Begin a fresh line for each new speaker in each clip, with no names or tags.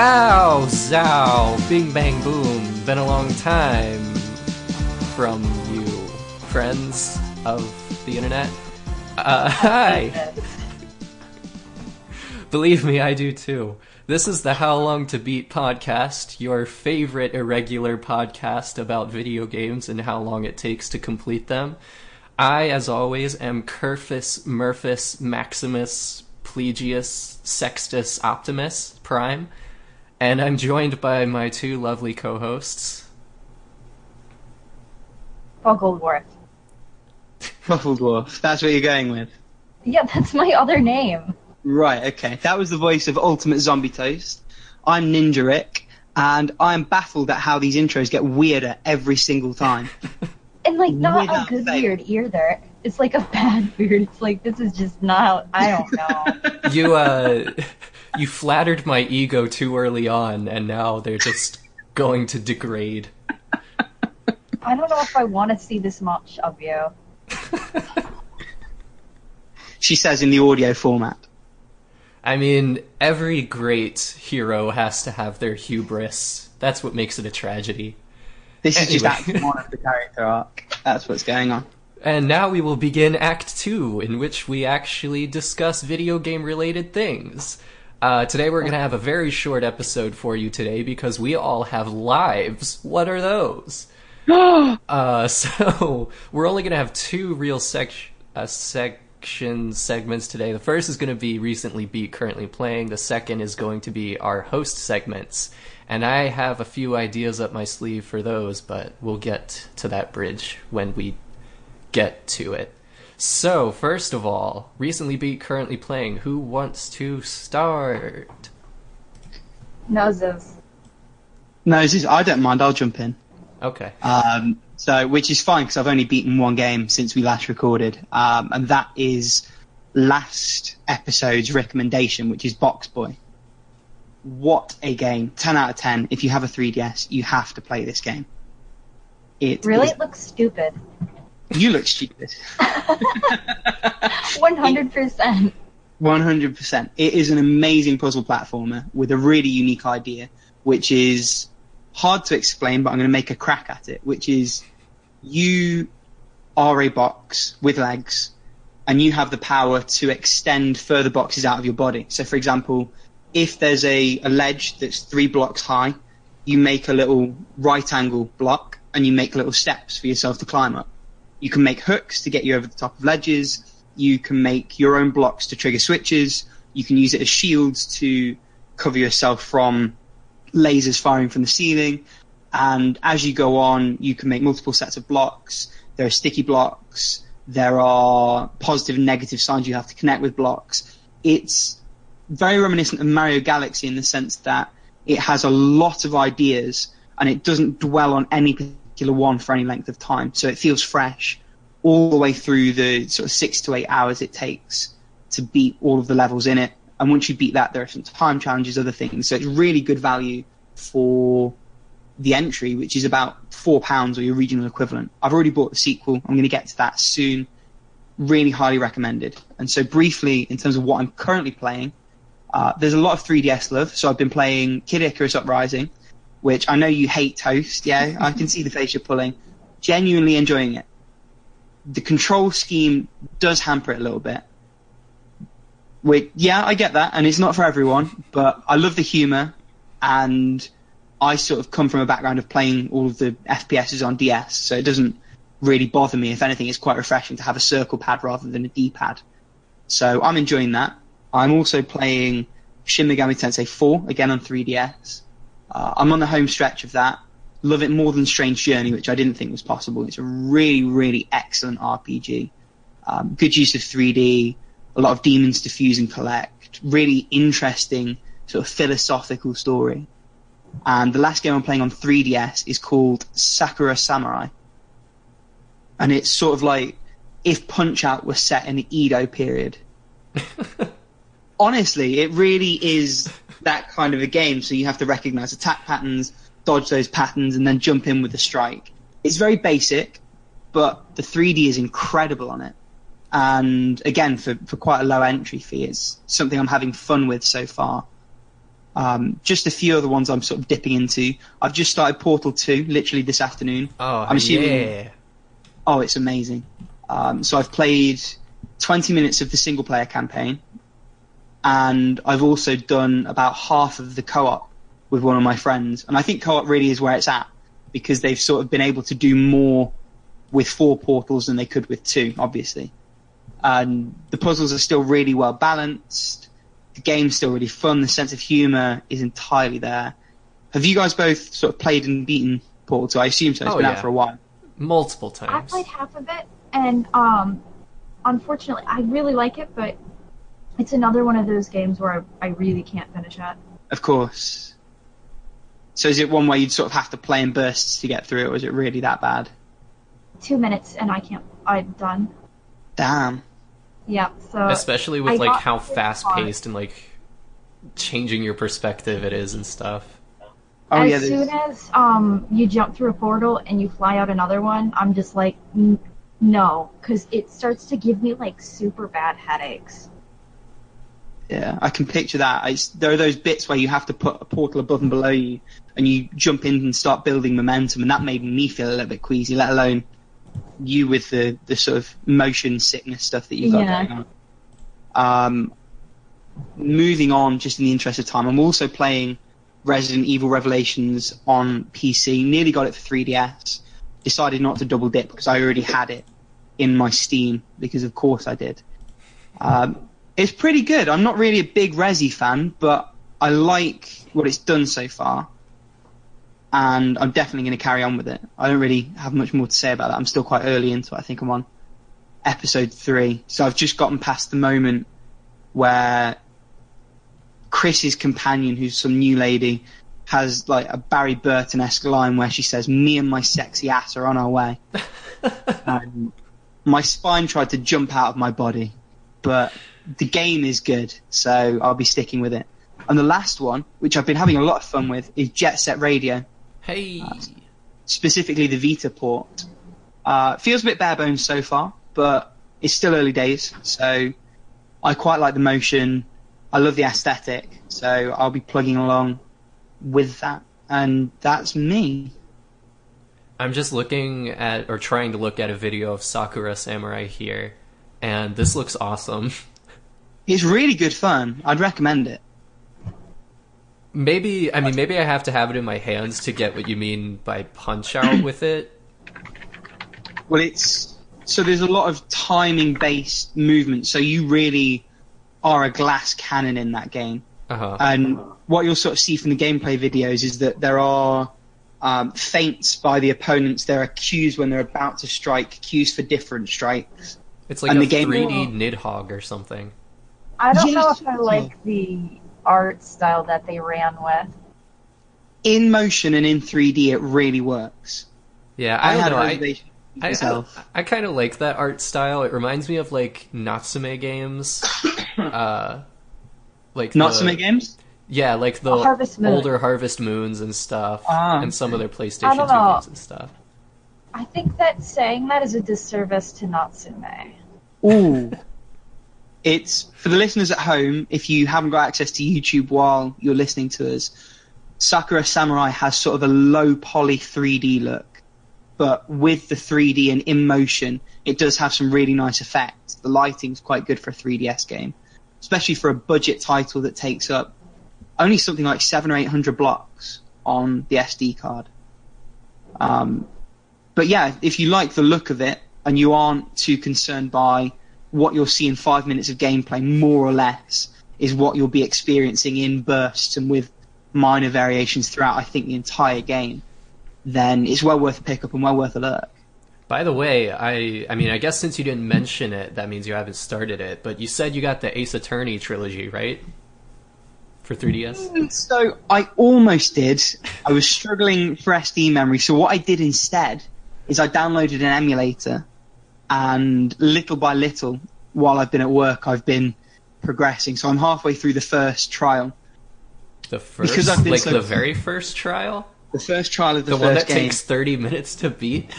Wow, zow, bing bang boom. Been a long time from you, friends of the internet. Uh, hi. Believe me, I do too. This is the How Long to Beat podcast, your favorite irregular podcast about video games and how long it takes to complete them. I, as always, am Curfus, Murphus, Maximus, Plegius, Sextus, Optimus, Prime, and I'm joined by my two lovely co hosts.
Fogelworth.
Ruffledwarf. That's what you're going with.
Yeah, that's my other name.
Right, okay. That was the voice of Ultimate Zombie Toast. I'm Ninja Rick, and I'm baffled at how these intros get weirder every single time.
And like not
Without
a good
fail.
weird either. It's like a bad weird. It's like this is just not I don't know.
You, uh, you flattered my ego too early on, and now they're just going to degrade.
I don't know if I want to see this much of you.
she says in the audio format.
I mean, every great hero has to have their hubris. That's what makes it a tragedy.
This is just act one of the character arc. That's what's going on.
And now we will begin Act 2, in which we actually discuss video game related things. Uh, today we're going to have a very short episode for you today because we all have lives. What are those? uh, so we're only going to have two real sec- uh, section segments today. The first is going to be recently beat, currently playing. The second is going to be our host segments. And I have a few ideas up my sleeve for those, but we'll get to that bridge when we get to it. So, first of all, recently beat, currently playing. Who wants to start?
Noses.
No, this is, I don't mind. I'll jump in.
Okay.
Um, so, which is fine because I've only beaten one game since we last recorded, um, and that is last episode's recommendation, which is Box Boy. What a game! Ten out of ten. If you have a 3DS, you have to play this game. It
Really,
is-
it looks stupid.
You look stupid.
One hundred percent.
100%. It is an amazing puzzle platformer with a really unique idea, which is hard to explain, but I'm going to make a crack at it, which is you are a box with legs and you have the power to extend further boxes out of your body. So, for example, if there's a, a ledge that's three blocks high, you make a little right angle block and you make little steps for yourself to climb up. You can make hooks to get you over the top of ledges. You can make your own blocks to trigger switches. You can use it as shields to cover yourself from lasers firing from the ceiling. And as you go on, you can make multiple sets of blocks. There are sticky blocks. There are positive and negative signs you have to connect with blocks. It's very reminiscent of Mario Galaxy in the sense that it has a lot of ideas and it doesn't dwell on any particular one for any length of time. So it feels fresh all the way through the sort of six to eight hours it takes to beat all of the levels in it. And once you beat that, there are some time challenges, other things. So it's really good value for the entry, which is about four pounds or your regional equivalent. I've already bought the sequel. I'm going to get to that soon. Really highly recommended. And so briefly, in terms of what I'm currently playing, uh, there's a lot of 3DS love. So I've been playing Kid Icarus Uprising, which I know you hate Toast. Yeah, I can see the face you're pulling. Genuinely enjoying it. The control scheme does hamper it a little bit. Which, yeah, I get that, and it's not for everyone, but I love the humor, and I sort of come from a background of playing all of the FPSs on DS, so it doesn't really bother me. If anything, it's quite refreshing to have a circle pad rather than a D-pad. So I'm enjoying that. I'm also playing Shin Megami Tensei 4 again on 3DS. Uh, I'm on the home stretch of that. Love it more than Strange Journey, which I didn't think was possible. It's a really, really excellent RPG. Um, good use of 3D, a lot of demons to fuse and collect. Really interesting, sort of philosophical story. And the last game I'm playing on 3DS is called Sakura Samurai. And it's sort of like if Punch Out was set in the Edo period. Honestly, it really is that kind of a game. So you have to recognize attack patterns, dodge those patterns, and then jump in with a strike. It's very basic, but the 3D is incredible on it. And again, for, for quite a low entry fee, it's something I'm having fun with so far. Um, just a few other ones I'm sort of dipping into. I've just started Portal 2, literally this afternoon.
Oh,
I'm assuming-
yeah.
Oh, it's amazing. Um, so I've played 20 minutes of the single player campaign, and I've also done about half of the co-op with one of my friends. And I think co-op really is where it's at because they've sort of been able to do more with four portals than they could with two, obviously. And the puzzles are still really well balanced. The game's still really fun. The sense of humor is entirely there. Have you guys both sort of played and beaten Portal 2? I assume so. It's
Oh,
been
yeah.
out for a while.
Multiple times.
I
times.
played half of it, and um, unfortunately, I really like it, but it's another one of those games where I, I really can't finish it.
Of course. So is it one where you'd sort of have to play in bursts to get through it, or is it really that bad?
Two minutes, and I can't. I'm done.
Damn.
Yeah. So
Especially with
I
like how fast paced and like changing your perspective it is and stuff.
Oh
as
yeah,
soon as um you jump through a portal and you fly out another one, I'm just like, "N- no, because it starts to give me like super bad headaches.
Yeah, I can picture that. It's, there are those bits where you have to put a portal above and below you, and you jump in and start building momentum, and that made me feel a little bit queasy. Let alone you with the the sort of motion sickness stuff that you've got
Yeah.
going on. Um, moving on, just in the interest of time, I'm also playing Resident Evil Revelations on PC. Nearly got it for 3DS. Decided not to double dip because I already had it in my Steam because of course I did. Um, it's pretty good. I'm not really a big Resi fan, but I like what it's done so far. And I'm definitely going to carry on with it. I don't really have much more to say about that. I'm still quite early into it. I think I'm on episode three. So I've just gotten past the moment where Chris's companion, who's some new lady, has like a Barry Burton esque line where she says, Me and my sexy ass are on our way. and um, my spine tried to jump out of my body, but the game is good, so I'll be sticking with it. And the last one, which I've been having a lot of fun with, is Jet Set Radio,
Hey,
specifically the Vita port. Uh, feels a bit bare bones so far, but it's still early days, so I quite like the motion. I love the aesthetic, so I'll be plugging along with that. And that's me.
I'm just looking at or trying to look at a video of Sakura Samurai here, and this looks awesome.
It's really good fun. I'd recommend it.
Maybe I mean maybe I have to have it in my hands to get what you mean by punch out with it.
Well, it's so there's a lot of timing based movement, so you really are a glass cannon in that game.
Uh-huh.
And what you'll sort of see from the gameplay videos is that there are um, feints by the opponents. There are cues when they're about to strike, cues for different strikes.
It's like
and
a
the game-
3D Nidhogg or something.
I don't know if I like the art style that they ran with.
In motion and in 3D, it really works.
Yeah, I, don't
had
know.
a
I,
reservation
I. I, I kind of like that art style. It reminds me of like Natsume games. uh, like the-
Natsume games?
Yeah, like the
Harvest Moon.
older Harvest Moons and stuff,
Ah,
and some of their PlayStation 2
know.
games and stuff.
I think that saying that is a disservice to Natsume.
Ooh. It's for the listeners at home. If you haven't got access to YouTube while you're listening to us, Sakura Samurai has sort of a low poly 3D look, but with the 3D and in motion, it does have some really nice effects. The lighting's quite good for a 3DS game, especially for a budget title that takes up only something like seven or eight hundred blocks on the SD card. Um, but yeah, if you like the look of it and you aren't too concerned by what you'll see in five minutes of gameplay, more or less, is what you'll be experiencing in bursts and with minor variations throughout, I think, the entire game, then it's well worth a pickup and well worth a look.
By the way, I I mean I guess since you didn't mention it, that means you haven't started it. But you said you got the Ace Attorney trilogy, right? For 3DS.
Mm, so I almost did. I was struggling for SD memory, so what I did instead is I downloaded an emulator, and little by little, while I've been at work, I've been progressing. So I'm halfway through the first trial.
The first,
Because I've been
like
so-
the very first trial,
The first trial of the,
the
first
one that
game.
takes 30 minutes to beat.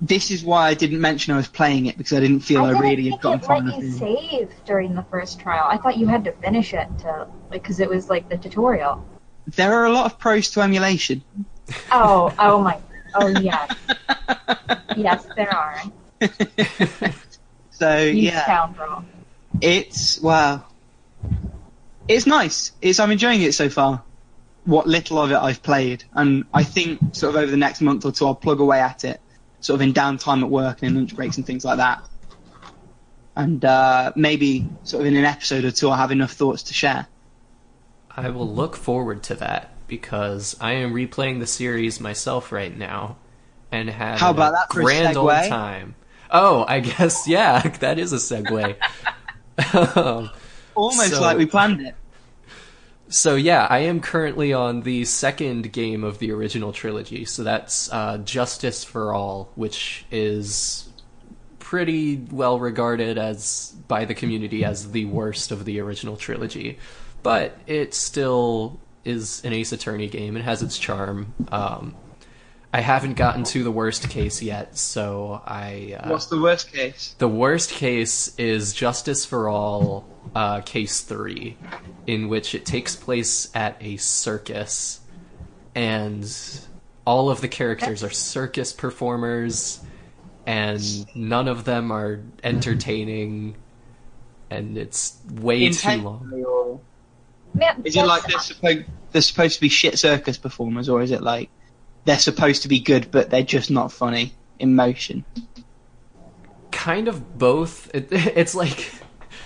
this is why I didn't mention I was playing it because I didn't feel I,
didn't
really
think
had gotten
it
far
let
enough.
you save during the first trial. I thought you had to finish it to like because it was like the tutorial.
There are a lot of pros to emulation.
Oh, oh my, oh yes, yes there are.
So
You
yeah,
scoundrel.
it's wow. It's nice. It's I'm enjoying it so far. What little of it I've played, and I think sort of over the next month or two I'll plug away at it, sort of in downtime at work and in lunch breaks and things like that. And uh, maybe sort of in an episode or two I'll have enough thoughts to share.
I will look forward to that because I am replaying the series myself right now and have
How about that a
grand old time. Oh, I guess yeah, that is a segue. Um,
Almost
So-
like we planned it.
So yeah, I am currently on the second game of the original trilogy. So that's uh, Justice for All, which is pretty well regarded as by the community as the worst of the original trilogy, but it still is an Ace Attorney game. It has its charm. Um, I haven't gotten to the worst case yet, so I. Uh,
What's the worst case?
the worst case is Justice for All, uh, case three, in which it takes place at a circus, and all of the characters are circus performers, and none of them are entertaining, and it's way too long.
Or is it like they're supposed they're supposed to be shit circus performers, or is it like they're supposed to be good but they're just not funny in motion?
kind of both. It, it's like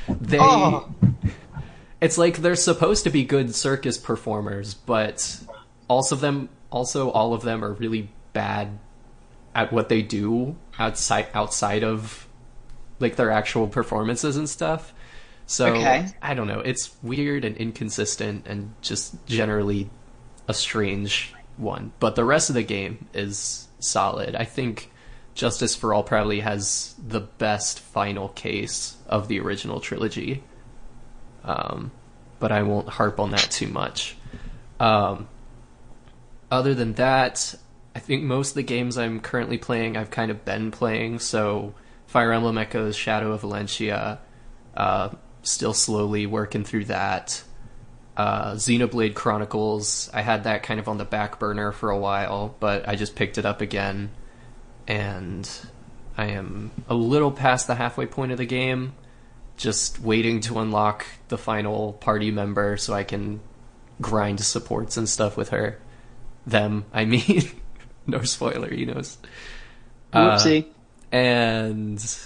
they.
Oh.
It's like they're supposed to be good circus performers, but also them, also all of them are really bad at what they do outside outside of like their actual performances and stuff. So
Okay.
I don't know. It's weird and inconsistent and just generally a strange one. But the rest of the game is solid. I think Justice for All probably has the best final case of the original trilogy. Um, but I won't harp on that too much. Um, other than that, I think most of the games I'm currently playing, I've kind of been playing. So, Fire Emblem Echoes, Shadow of Valentia, uh, still slowly working through that. Uh, Xenoblade Chronicles, I had that kind of on the back burner for a while, but I just picked it up again. And I am a little past the halfway point of the game, just waiting to unlock the final party member so I can grind supports and stuff with her. Them, I mean. no spoiler, you know. Uh, and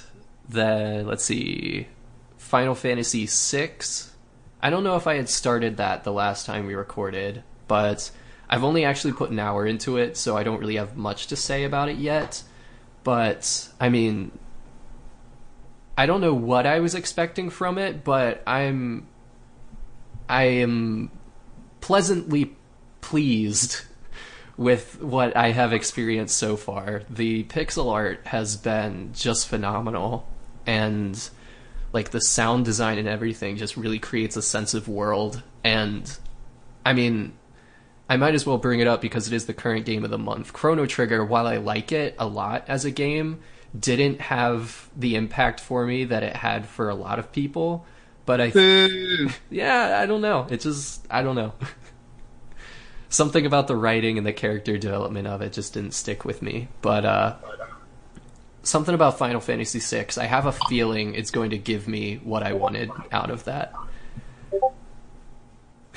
then let's see, Final Fantasy VI. I don't know if I had started that the last time we recorded, but I've only actually put an hour into it, so I don't really have much to say about it yet. But I mean, I don't know what I was expecting from it, but I'm I am pleasantly pleased with what I have experienced so far. The pixel art has been just phenomenal and like the sound design and everything just really creates a sense of world and I mean I might as well bring it up because it is the current game of the month. Chrono Trigger, while I like it a lot as a game, didn't have the impact for me that it had for a lot of people. But I
Boo.
yeah, I don't know. It just I don't know. Something about the writing and the character development of it just didn't stick with me. But uh something about Final Fantasy VI, I have a feeling it's going to give me what I wanted out of that.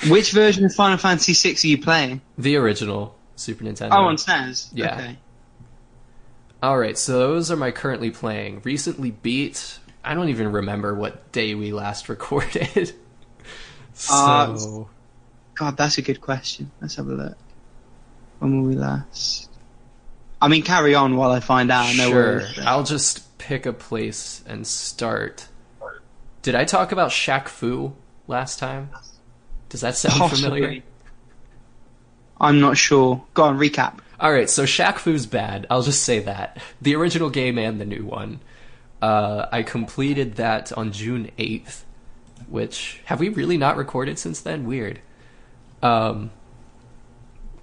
Which version of Final Fantasy VI are you playing?
The original Super Nintendo.
Oh, on SNES.
Yeah.
Okay.
All right, so those are my currently playing. Recently beat. I don't even remember what day we last recorded. so
Uh, God, that's a good question. Let's have a look. When were we last? I mean, carry on while I find out. No
sure,
worries.
I'll just pick a place and start. Did I talk about Shaq Fu last time? Does that sound
Possibly.
familiar?
I'm not sure. Go on, recap.
All right, so Shaq Fu's bad. I'll just say that the original game and the new one. Uh, I completed that on June eighth. Which have we really not recorded since then? Weird. Um,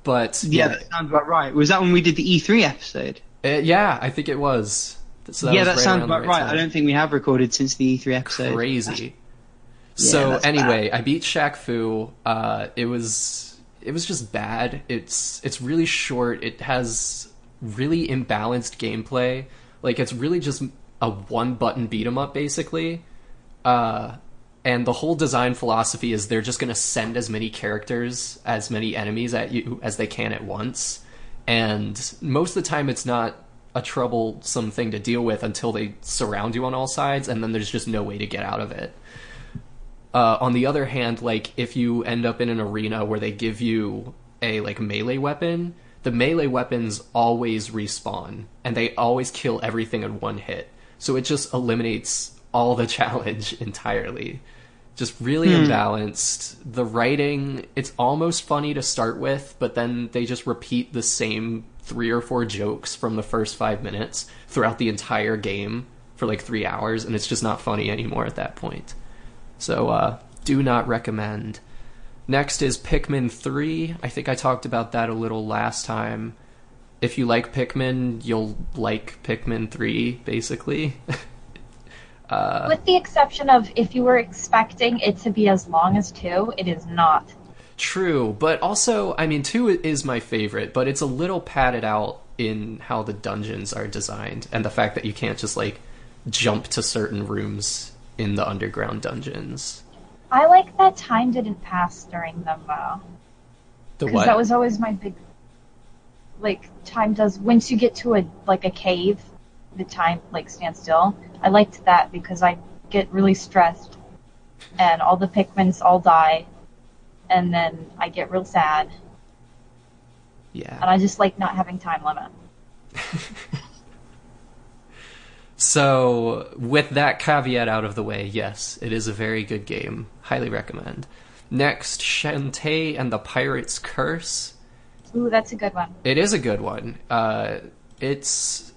but
Yeah, that sounds about right. Was that when we did the E3 episode?
Uh, yeah, I think it was. So that
yeah,
was
that
right
sounds about right. I don't think we have recorded since the E3 episode.
crazy.
Yeah,
so
that's
anyway, I beat Shaq Fu. Uh, it was it was just bad. It's it's really short. It has really imbalanced gameplay. Like it's really just a one button beat 'em up basically. Uh, and the whole design philosophy is they're just going to send as many characters, as many enemies at you as they can at once. And most of the time, it's not a troublesome thing to deal with until they surround you on all sides, and then there's just no way to get out of it. Uh, on the other hand, like if you end up in an arena where they give you a like melee weapon, the melee weapons always respawn and they always kill everything in one hit. So it just eliminates all the challenge entirely. Just really imbalanced. The writing, it's almost funny to start with, but then they just repeat the same three or four jokes from the first five minutes throughout the entire game for like three hours, and it's just not funny anymore at that point. So, uh, do not recommend. Next is Pikmin 3. I think I talked about that a little last time. If you like Pikmin, you'll like Pikmin 3, basically. Uh,
With the exception of if you were expecting it to be as long as two, it is not.
True, but also, I mean, 2 is my favorite, but it's a little padded out in how the dungeons are designed, and the fact that you can't just, like, jump to certain rooms in the underground dungeons.
I like that time didn't pass during them though,
The
because
what?
that was always my big. Like time does once you get to a like a cave, the time like stands still. I liked that because I get really stressed, and all the Pikmins all die, and then I get real sad,
Yeah. and.
I just like not having time limit.
So, with that caveat out of the way, yes, it is a very good game. Highly recommend. Next, Shantae and the Pirate's Curse.
Ooh, that's a good one.
It is a good one. Uh, it's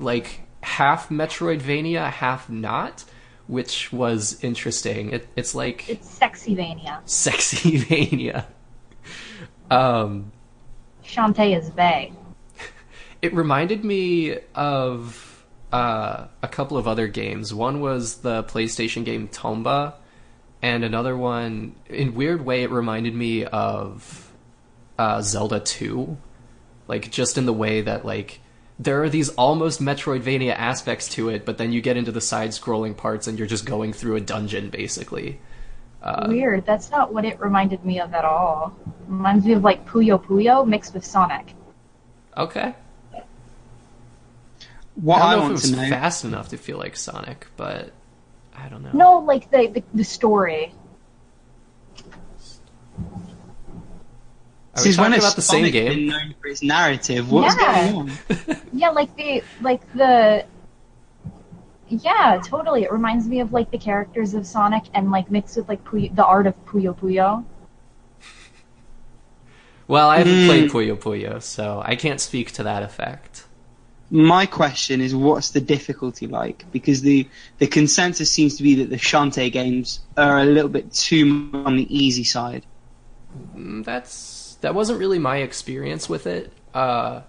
like half Metroidvania, half not, which was interesting. It, it's like
It's sexy Vania.
sexy Vania. Um,
Shantae is Bay.
it reminded me of uh, a couple of other games. One was the PlayStation game Tomba, and another one, in weird way, it reminded me of uh, Zelda 2. Like, just in the way that, like, there are these almost Metroidvania aspects to it, but then you get into the side scrolling parts and you're just going through a dungeon, basically. Uh,
Weird. That's not what it reminded me of at all. Reminds me of like Puyo Puyo mixed with Sonic.
Okay.
What
I
I,
don't know if it was
to know.
fast enough to feel like Sonic, but I don't know.
No, like the the, the story.
Are we
Since when
talking about the same
Sonic
game?
been known for its narrative? What's
Yeah.
going on?
Yeah, like the like the. Yeah, totally. It reminds me of like the characters of Sonic and like mixed with like Puyo, the art of Puyo Puyo.
Well, I haven't
Mm.
played Puyo Puyo, so I can't speak to that effect.
My question is, what's the difficulty like? Because the the consensus seems to be that the Shantae games are a little bit too much on the easy side.
Mm, That's that wasn't really my experience with it. Uh,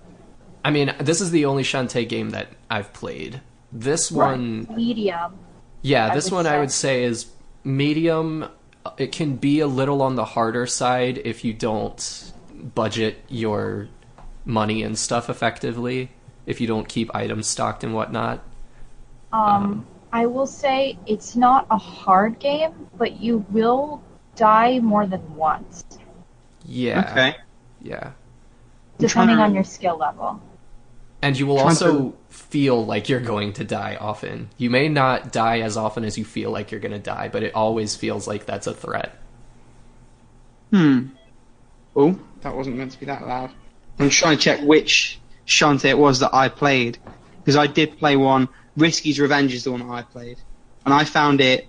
I mean, this is the only Shantae game that I've played. This one,
Medium.
yeah,
I
this one I would say is medium. It can be a little on the harder side if you don't budget your money and stuff effectively. If you don't keep items stocked and whatnot.
Um, I will say it's not a hard game, but you will die more than once,
Yeah.
Okay.
Yeah.
Depending
to-
on your skill level.
And you will also
to-
feel like you're going to die often. You may not die as often as you feel like you're going to die, but it always feels like that's a threat.
Hmm. Oh, that wasn't meant to be that loud. I'm trying to check which Shantae it was that I played. Because I did play one. Risky's Revenge is the one that I played. And I found it.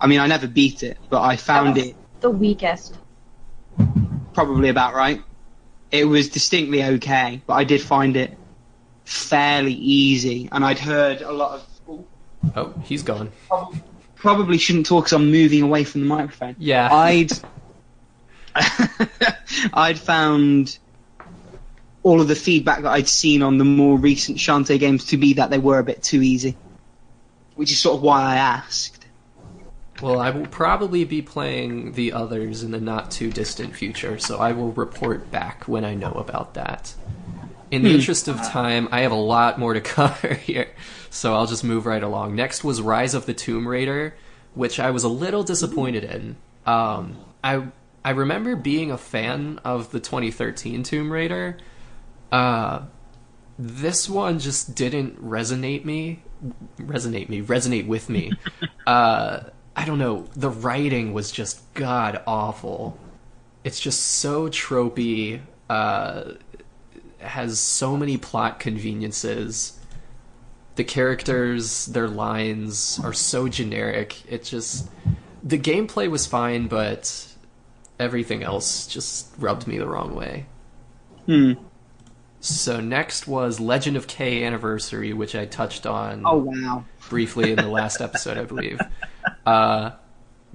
I mean, I never beat it, but I found it
The weakest.
Probably about right. It was distinctly okay, but I did find it fairly easy. And I'd heard a lot of. oh,
Oh, he's gone.
Probably shouldn't talk because I'm moving away from the microphone.
Yeah.
I'd I'd found all of the feedback that I'd seen on the more recent Shantae games to be that they were a bit too easy, which is sort of why I asked.
Well, I will probably be playing the others in the not too distant future, so I will report back when I know about that. In the interest of time, I have a lot more to cover here, so I'll just move right along. Next was Rise of the Tomb Raider, which I was a little disappointed in. Um, I I remember being a fan of the 2013 Tomb Raider. Uh, this one just didn't resonate me, resonate me, resonate with me. uh, I don't know. The writing was just god awful. It's just so tropey. Uh, has so many plot conveniences. The characters, their lines are so generic. It just the gameplay was fine, but everything else just rubbed me the wrong way.
Hmm.
So next was Legend of Kay Anniversary, which I touched on
Oh wow!
briefly in the last episode, I believe. Uh,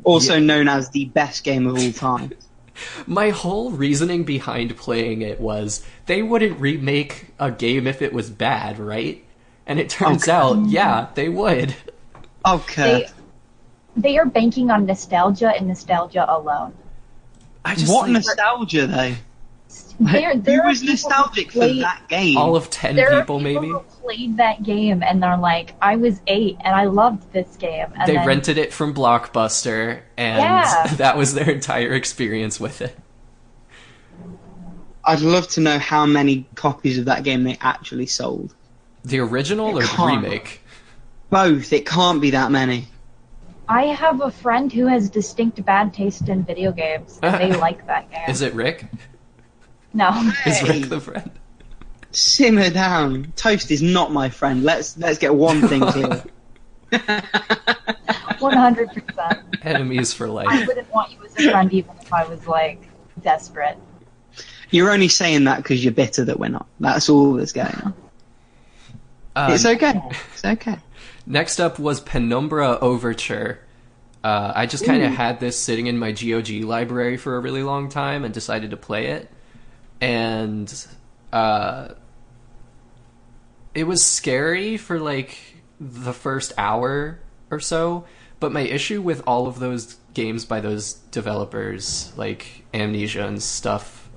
Also known as the best game of all time.
my whole reasoning behind playing it was they wouldn't remake a game if it was bad, right? And it turns
Okay.
out, yeah, they would.
Okay.
They they are banking on nostalgia and nostalgia alone.
I just
what
like,
nostalgia though?
There, there
Who was
people who
nostalgic for that game?
all of ten
There
people,
are people
maybe.
who played that game and they're like, I was eight and I loved this game. And
They
then,
rented it from Blockbuster, and
Yeah.
that was their entire experience with it.
I'd love to know how many copies of that game they actually sold.
The original or the remake?
Both. It can't be that many.
I have a friend who has distinct bad taste in video games. And they like that game.
Is it Rick?
No.
Is
Hey.
Rick the friend?
Simmer down. Toast is not my friend. Let's let's get one thing clear.
100%.
Enemies for life.
I wouldn't want you as a friend even if I was like desperate.
You're only saying that because you're bitter that we're not. That's all that's going on.
Uh,
It's okay. It's okay.
Next up was Penumbra Overture. Uh, I just kind of had this sitting in my GOG library for a really long time and decided to play it. And uh, it was scary for like the first hour or so. But my issue with all of those games by those developers, like Amnesia and stuff,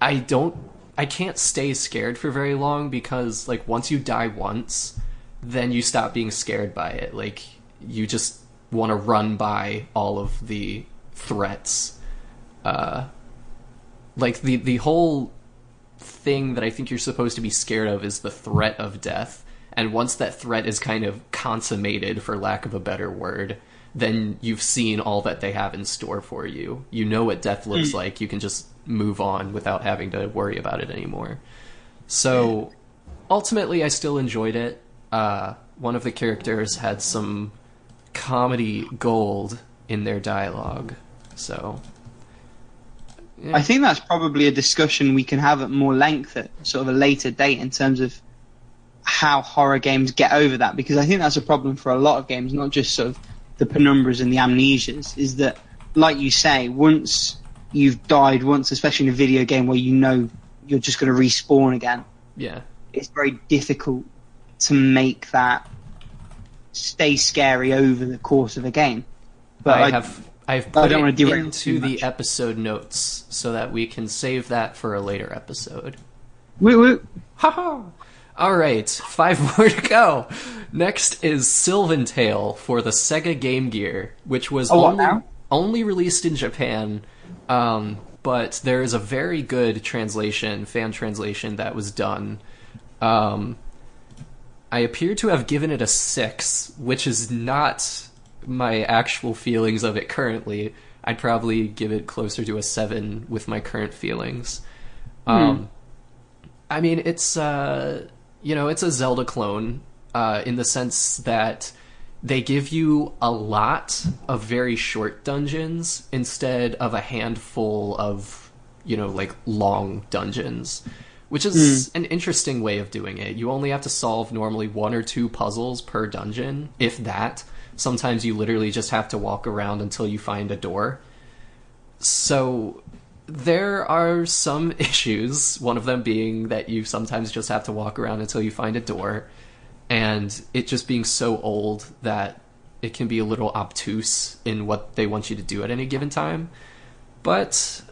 I don't. I can't stay scared for very long because, like, once you die once, then you stop being scared by it. Like you just want to run by all of the threats. Uh, like the the whole thing that I think you're supposed to be scared of is the threat of death. And once that threat is kind of consummated, for lack of a better word, then you've seen all that they have in store for you. You know what death looks like. You can just move on without having to worry about it anymore. So ultimately, I still enjoyed it. Uh, one of the characters had some comedy gold in their dialogue, so
I think that's probably a discussion we can have at more length at sort of a later date in terms of how horror games get over that because I think that's a problem for a lot of games, not just sort of the penumbras and the amnesias, is that like you say, once you've died once, especially in a video game where you know you're just going to respawn again,
yeah.
it's very difficult to make that stay scary over the course of a game. But
I have I've put
I don't
it into the episode notes so that we can save that for a later episode.
Woo woo.
Haha. All right, five more to go. Next is Sylvan Tale for the Sega Game Gear, which was
Oh,
only only released in Japan. Um, but there is a very good translation, fan translation that was done. Um, I appear to have given it a six, which is not my actual feelings of it currently. I'd probably give it closer to a seven with my current feelings. Um, I mean, it's uh, you know, it's a Zelda clone uh, in the sense that they give you a lot of very short dungeons instead of a handful of you know like long dungeons which is an interesting way of doing it you only have to solve normally one or two puzzles per dungeon if that sometimes you literally just have to walk around until you find a door so there are some issues. One of them being that you sometimes just have to walk around until you find a door, and it just being so old that it can be a little obtuse in what they want you to do at any given time. But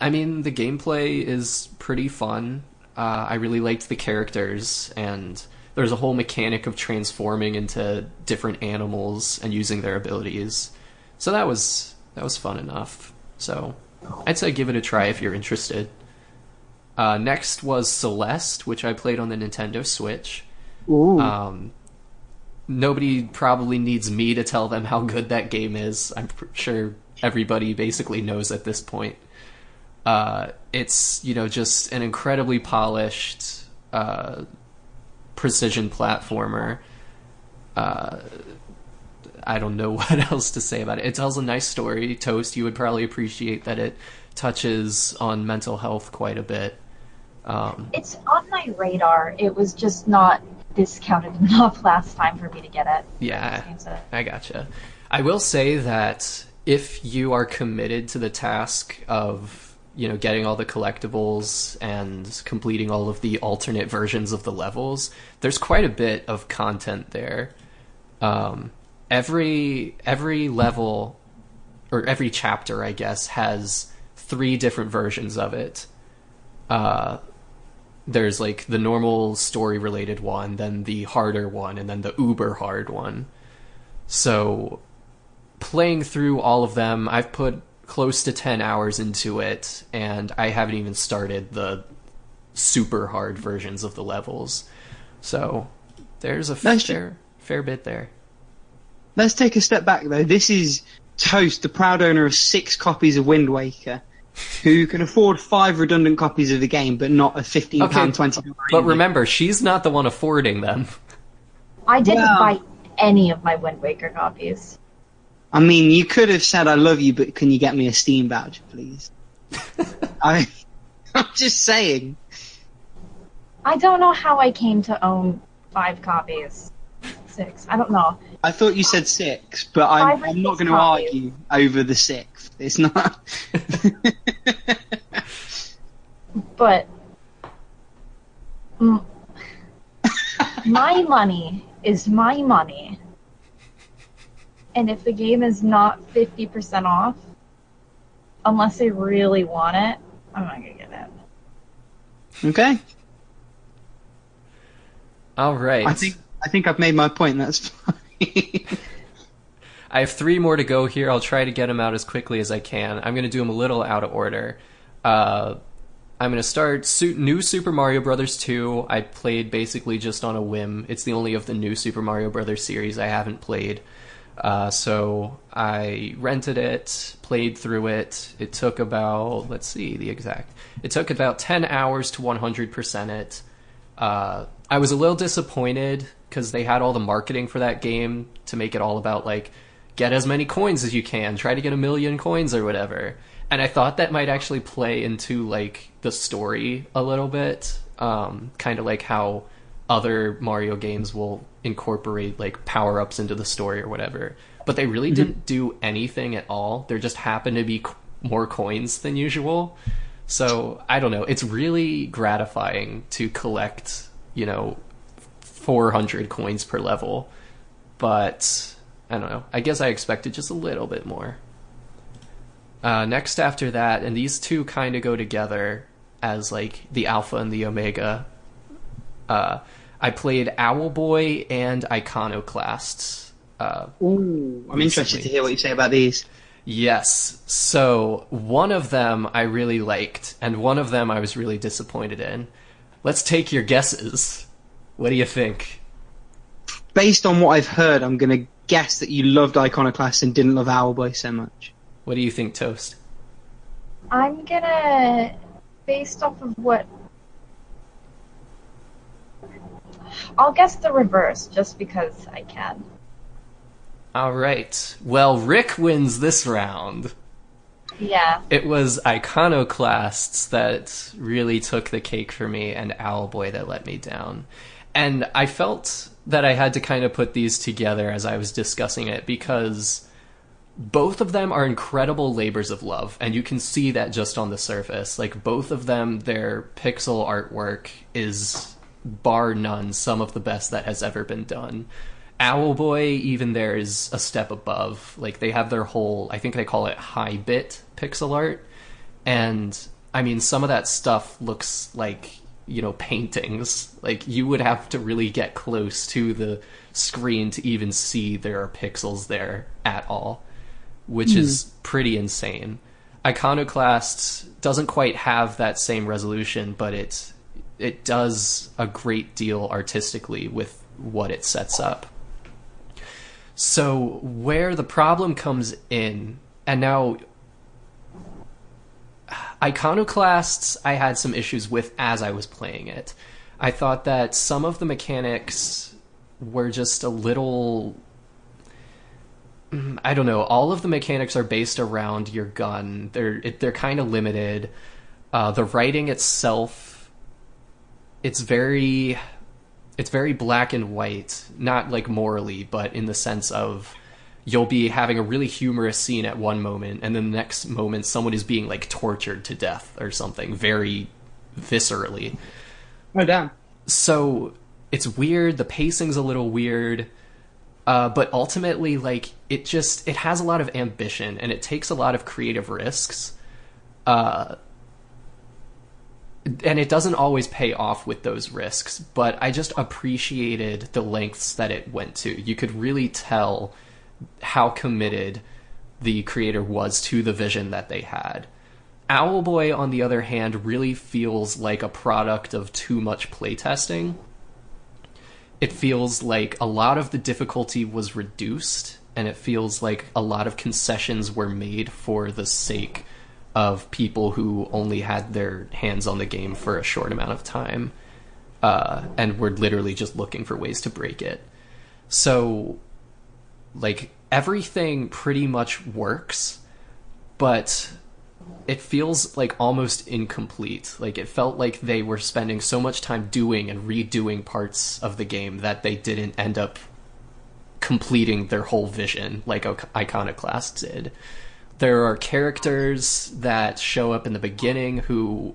I mean, the gameplay is pretty fun. Uh, I really liked the characters, and there's a whole mechanic of transforming into different animals and using their abilities. So that was that was fun enough. So I'd say give it a try if you're interested. Uh, next was Celeste, which I played on the Nintendo Switch.
Ooh.
Um, nobody probably needs me to tell them how good that game is. I'm pr- sure everybody basically knows at this point. Uh, it's you know just an incredibly polished uh, precision platformer. Uh, I don't know what else to say about it. It tells a nice story. Toast, you would probably appreciate that it touches on mental health quite a bit. Um,
It's on my radar. It was just not discounted enough last time for me to get it.
yeah, I gotcha. I will say that if you are committed to the task of you know getting all the collectibles and completing all of the alternate versions of the levels, there's quite a bit of content there. Um, every every level or every chapter, I guess, has three different versions of it. Uh, there's like the normal story related one, then the harder one, and then the uber hard one. So playing through all of them, I've put close to 10 hours into it, and I haven't even started the super hard versions of the levels. So there's a
Nice.
fair, fair bit there.
Let's take a step back though. This is Toast, the proud owner of six copies of Wind Waker, who can afford five redundant copies of the game, but not a fifteen
Okay,
pound twenty.
But remember, she's not the one affording them.
I didn't
Wow.
buy any of my Wind Waker copies.
I mean, you could have said I love you, but can you get me a Steam voucher, please? I, I'm just saying.
I don't know how I came to own five copies. Six. I don't know.
I thought you said six, but I'm, I'm not going to argue over the sixth. It's not.
But mm, my money is my money. And if the game is not 50% off, unless I really want it, I'm not going to get it.
okay.
All right.
I think I think I've made my point. That's fine.
I have three more to go here. I'll try to get them out as quickly as I can. I'm going to do them a little out of order. Uh, I'm going to start su- new Super Mario Brothers 2. I played basically just on a whim. It's the only of the new Super Mario Brothers series I haven't played. Uh, so I rented it, played through it. It took about, let's see the exact. It took about 10 hours to 100% it. Uh, I was a little disappointed because they had all the marketing for that game to make it all about like get as many coins as you can, try to get a million coins or whatever. And I thought that might actually play into like the story a little bit, um, kind of like how other Mario games will incorporate like power ups into the story or whatever. But they really didn't do anything at all. There just happened to be c- more coins than usual. So I don't know. It's really gratifying to collect, you know, 400 coins per level, but I don't know. I guess I expected just a little bit more. Uh, next after that, and these two kind of go together as like the alpha and the omega. Uh, I played Owlboy and Iconoclasts. Uh,
Ooh, I'm interested to hear what you say about these.
Yes. So one of them I really liked, and one of them I was really disappointed in. Let's take your guesses. What do you think?
Based on what I've heard, I'm going to guess that you loved Iconoclast and didn't love Owlboy so much.
What do you think, Toast?
I'm gonna, based off of what. I'll guess the reverse just because I can.
All right. Well, Rick wins this round.
Yeah.
It was Iconoclasts that really took the cake for me, and Owlboy that let me down. And I felt that I had to kind of put these together as I was discussing it because both of them are incredible labors of love, and you can see that just on the surface. Like both of them, their pixel artwork is bar none some of the best that has ever been done. Owlboy, even there is a step above. Like they have their whole, I think they call it high bit pixel art, and I mean some of that stuff looks like you know paintings. Like you would have to really get close to the screen to even see there are pixels there at all which mm. is pretty insane. Iconoclast doesn't quite have that same resolution, but it it does a great deal artistically with what it sets up. So where the problem comes in, and now Iconoclasts I had some issues with as I was playing it. I thought that some of the mechanics were just a little Mm, I don't know. All of the mechanics are based around your gun. They're they're kind of limited. Uh, the writing itself, it's very, it's very black and white. Not like morally, but in the sense of you'll be having a really humorous scene at one moment, and then the next moment someone is being like tortured to death or something very viscerally.
Oh damn!
So it's weird. The pacing's a little weird uh, but ultimately, like it just it has a lot of ambition and it takes a lot of creative risks. Uh, and it doesn't always pay off with those risks, but I just appreciated the lengths that it went to. You could really tell how committed the creator was to the vision that they had. Owlboy, on the other hand, really feels like a product of too much playtesting it feels like a lot of the difficulty was reduced and it feels like a lot of concessions were made for the sake of people who only had their hands on the game for a short amount of time uh, and were literally just looking for ways to break it. So, like, everything pretty much works, but it feels like almost incomplete. Like it felt like they were spending so much time doing and redoing parts of the game that they didn't end up completing their whole vision like Iconoclast did. There are characters that show up in the beginning who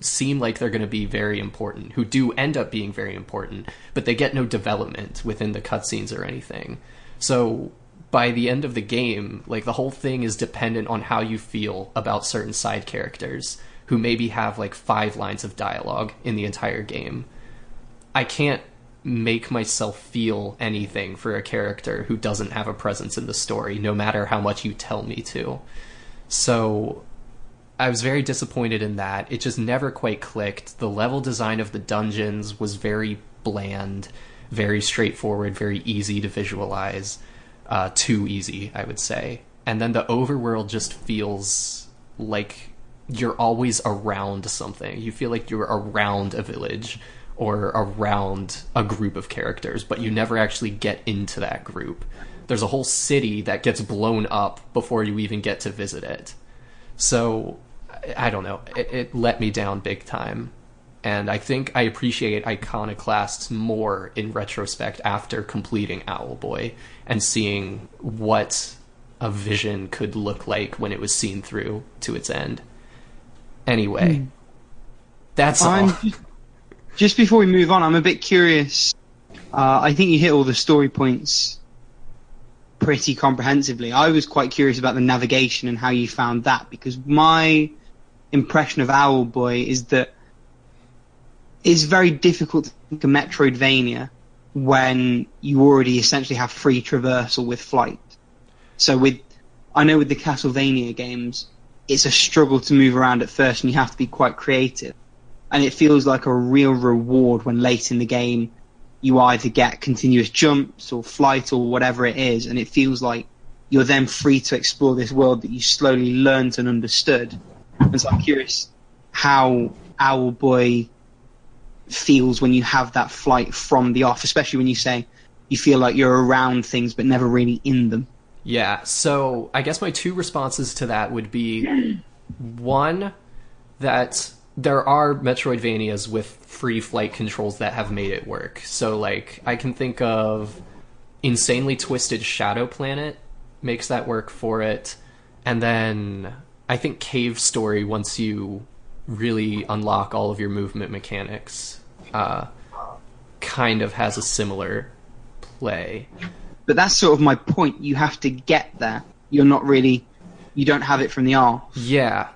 seem like they're going to be very important, who do end up being very important, but they get no development within the cutscenes or anything. So by the end of the game, like the whole thing is dependent on how you feel about certain side characters who maybe have like five lines of dialogue in the entire game. I can't make myself feel anything for a character who doesn't have a presence in the story, no matter how much you tell me to. So I was very disappointed in that. It just never quite clicked. The level design of the dungeons was very bland, very straightforward, very easy to visualize uh, too easy, I would say. And then the overworld just feels like you're always around something. You feel like you're around a village or around a group of characters, but you never actually get into that group. There's a whole city that gets blown up before you even get to visit it. So, I don't know. It, it let me down big time. And I think I appreciate Iconoclasts more in retrospect after completing Owlboy and seeing what a vision could look like when it was seen through to its end. Anyway, mm. that's I'm, all.
Just before we move on, I'm a bit curious. Uh, I think you hit all the story points pretty comprehensively. I was quite curious about the navigation and how you found that because my impression of Owlboy is that it's very difficult to think of Metroidvania when you already essentially have free traversal with flight. So with, I know with the Castlevania games, it's a struggle to move around at first and you have to be quite creative. And it feels like a real reward when late in the game you either get continuous jumps or flight or whatever it is and it feels like you're then free to explore this world that you slowly learned and understood. And so I'm curious how Owlboy feels when you have that flight from the off, especially when you say you feel like you're around things but never really in them.
Yeah, so I guess my two responses to that would be one, that there are Metroidvanias with free flight controls that have made it work. So, like, I can think of Insanely Twisted Shadow Planet makes that work for it. And then I think Cave Story, once you really unlock all of your movement mechanics, uh, kind of has a similar play.
But that's sort of my point. You have to get there. You're not really. You don't have it from the R.
Yeah.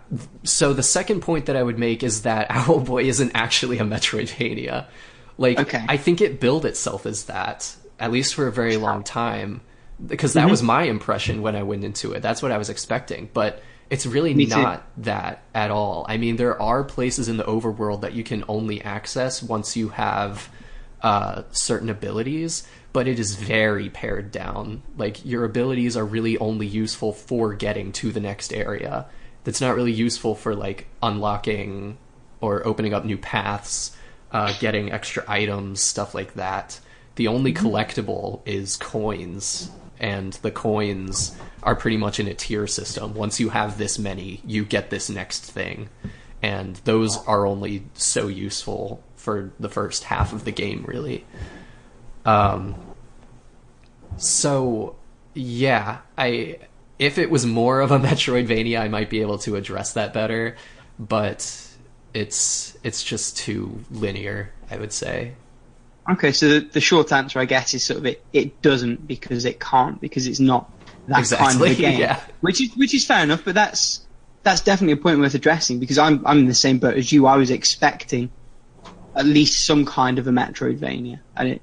So the second point that I would make is that Owlboy isn't actually a Metroidvania. Like,
Okay.
I think it billed itself as that, at least for a very long time, because
Mm-hmm.
that was my impression when I went into it. That's what I was expecting. But it's really
Me too.
not that at all. I mean, there are places in the overworld that you can only access once you have uh, certain abilities, but it is very pared down. Like your abilities are really only useful for getting to the next area. That's not really useful for like unlocking or opening up new paths, uh, getting extra items, stuff like that. The only collectible is coins, and the coins are pretty much in a tier system. Once you have this many, you get this next thing, and those are only so useful for the first half of the game, really. Um, so yeah, I if it was more of a Metroidvania, I might be able to address that better, but it's it's just too linear, I would say.
Okay, so the, the short answer, I guess, is sort of it. It doesn't because it can't because it's not that kind of a game.
yeah.
Which is which is fair enough, but that's that's definitely a point worth addressing because I'm I'm in the same boat as you. I was expecting at least some kind of a Metroidvania, and it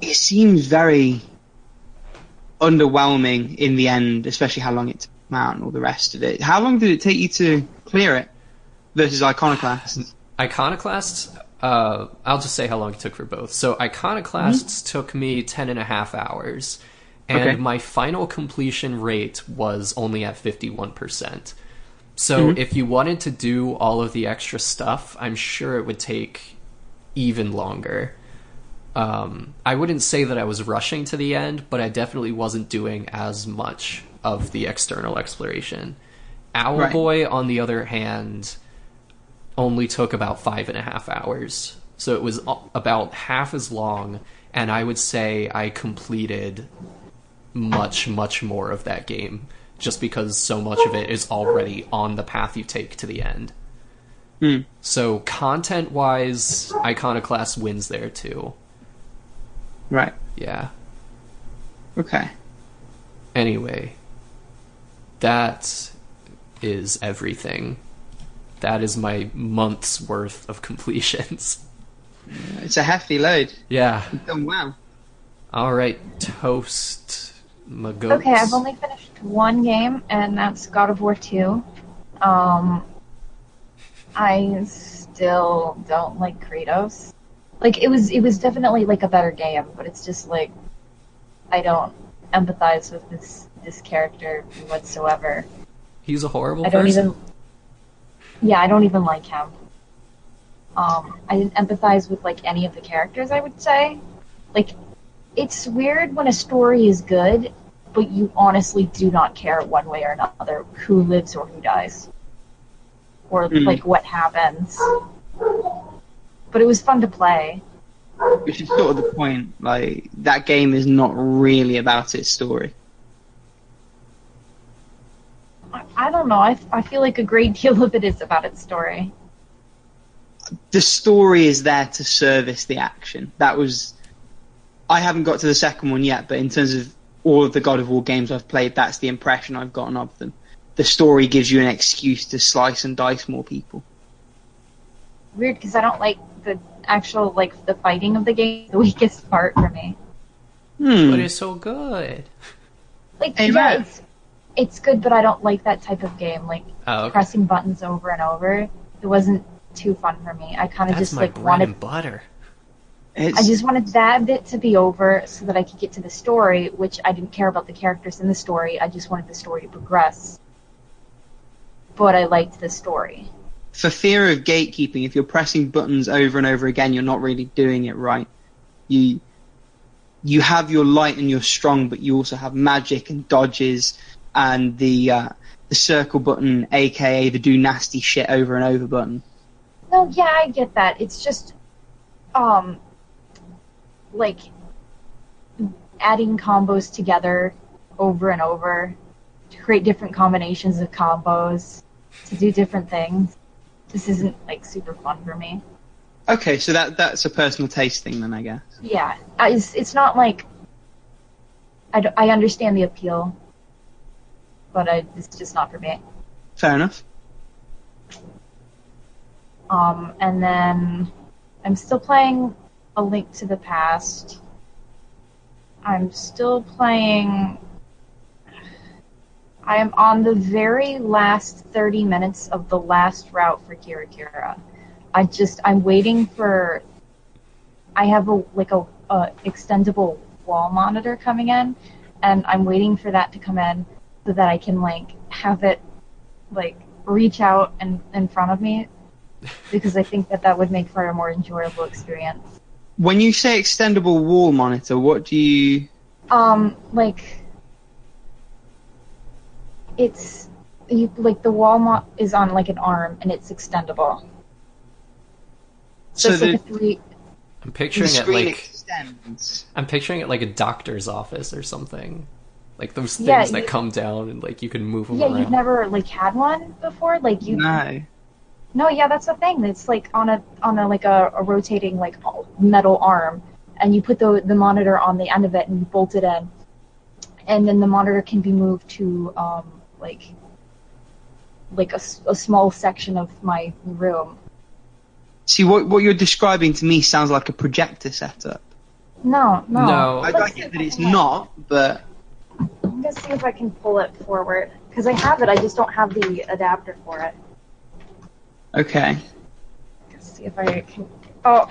it seems very underwhelming in the end, especially how long it took out and all the rest of it. How long did it take you to clear it versus Iconoclast?
Iconoclasts, uh, I'll just say how long it took for both. So Iconoclasts took me ten and a half hours, and
Okay.
my final completion rate was only at fifty one percent. So if you wanted to do all of the extra stuff, I'm sure it would take even longer. Um, I wouldn't say that I was rushing to the end, but I definitely wasn't doing as much of the external exploration. Owlboy, on the other hand, only took about five and a half hours. So it was about half as long, and I would say I completed much, much more of that game just because so much of it is already on the path you take to the end.
Hmm.
So content wise, Iconoclast wins there too.
Right.
Yeah.
Okay.
Anyway, that is everything. That is my month's worth of completions.
It's a hefty load.
Yeah.
You've done well.
All right, toast
Okay, I've only finished one game, and that's God of War 2. Um, I still don't like Kratos. Like it was, it was definitely like a better game, but it's just like I don't empathize with this this character whatsoever.
He's a horrible
I don't
person.
even. Yeah, I don't even like him. Um, I didn't empathize with like any of the characters. I would say, like, it's weird when a story is good, but you honestly do not care one way or another who lives or who dies, or
Mhm.
like what happens. But it was fun to play.
Which is sort of the point. Like that game is not really about its story.
I, I don't know. I, I feel like a great deal of it is about its story.
The story is there to service the action. That was. I haven't got to the second one yet, but in terms of all of the God of War games I've played, that's the impression I've gotten of them. The story gives you an excuse to slice and dice more people.
Weird because I don't like the actual like the fighting of the game. The weakest part for me.
Hmm.
But it's so good.
Like
Hey,
yeah, it's it's good, but I don't like that type of game. Like
Oh, okay.
pressing buttons over and over. It wasn't too fun for me. I kind of just
my
like
bread
wanted.
and butter.
It's,
I just wanted that bit to be over so that I could get to the story, which I didn't care about the characters in the story. I just wanted the story to progress. But I liked the story.
for fear of gatekeeping, if you're pressing buttons over and over again, you're not really doing it right. You you have your light and your strong, but you also have magic and dodges and the uh, the circle button, aka the do nasty shit over and over button.
No, yeah, I get that. It's just, um, like adding combos together over and over to create different combinations of combos to do different things. This isn't like super fun for me.
Okay, so that that's a personal taste thing then, I guess.
Yeah, it's it's not like I, d- I understand the appeal, but I, it's just not for me.
Fair enough.
Um, and then I'm still playing A Link to the Past. I'm still playing. I am on the very last 30 minutes of the last route for Kira Kira. I just I'm waiting for. I have a like a, a extendable wall monitor coming in, and I'm waiting for that to come in so that I can like have it like reach out and in front of me because I think that that would make for a more enjoyable experience.
When you say extendable wall monitor, what do you?
Um, like it's you like the wall mo- is on like an arm and it's extendable. So,
So
it's like
the,
a three.
I'm picturing it
screen
like
extends.
I'm picturing it like a doctor's office or something. Like those things
Yeah,
that
you-
come down and like you can move them
Yeah,
around.
you've never like had one before. Like you.
No.
No, yeah, that's the thing. It's like on a on a like a, a rotating like metal arm, and you put the the monitor on the end of it and you bolt it in, and then the monitor can be moved to um like like a, s- a small section of my room.
See, what what you're describing to me sounds like a projector setup.
No, no.
No.
I, I get that it's not, but
I'm gonna see if I can pull it forward because I have it. I just don't have the adapter for it.
Okay.
Let's see if I can. Oh,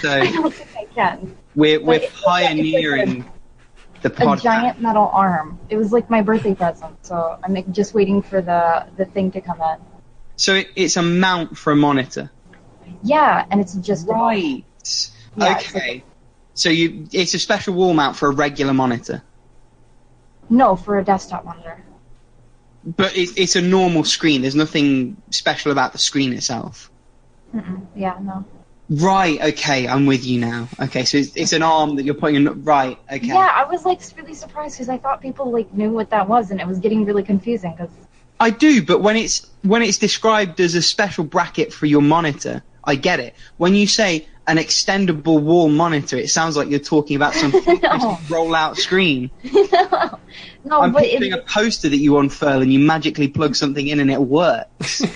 So
I don't think I can.
we're we're
But like a- it's like
pioneering the
a giant metal arm. It was like my birthday present, so I'm like, just waiting for the the thing to come in.
So it, it's a mount for a monitor.
Yeah, and it's just
Right.
Yeah,
okay. So you it's a special wall mount for a regular monitor.
no for a desktop monitor.
But it's it's a normal screen. There's nothing special about the screen itself.
Mm-mm. Yeah, no.
Right. Okay. I'm with you now. Okay. So it's, it's an arm that you're putting in. Right. Okay.
Yeah, I was like really surprised because I thought people like knew what that was, and it was getting really confusing because
I do, but when it's when it's described as a special bracket for your monitor, I get it. When you say an extendable wall monitor, it sounds like you're talking about some
No.
roll-out screen.
no, no,
I'm
but
picturing
it,
a poster that you unfurl and you magically plug something in and it works.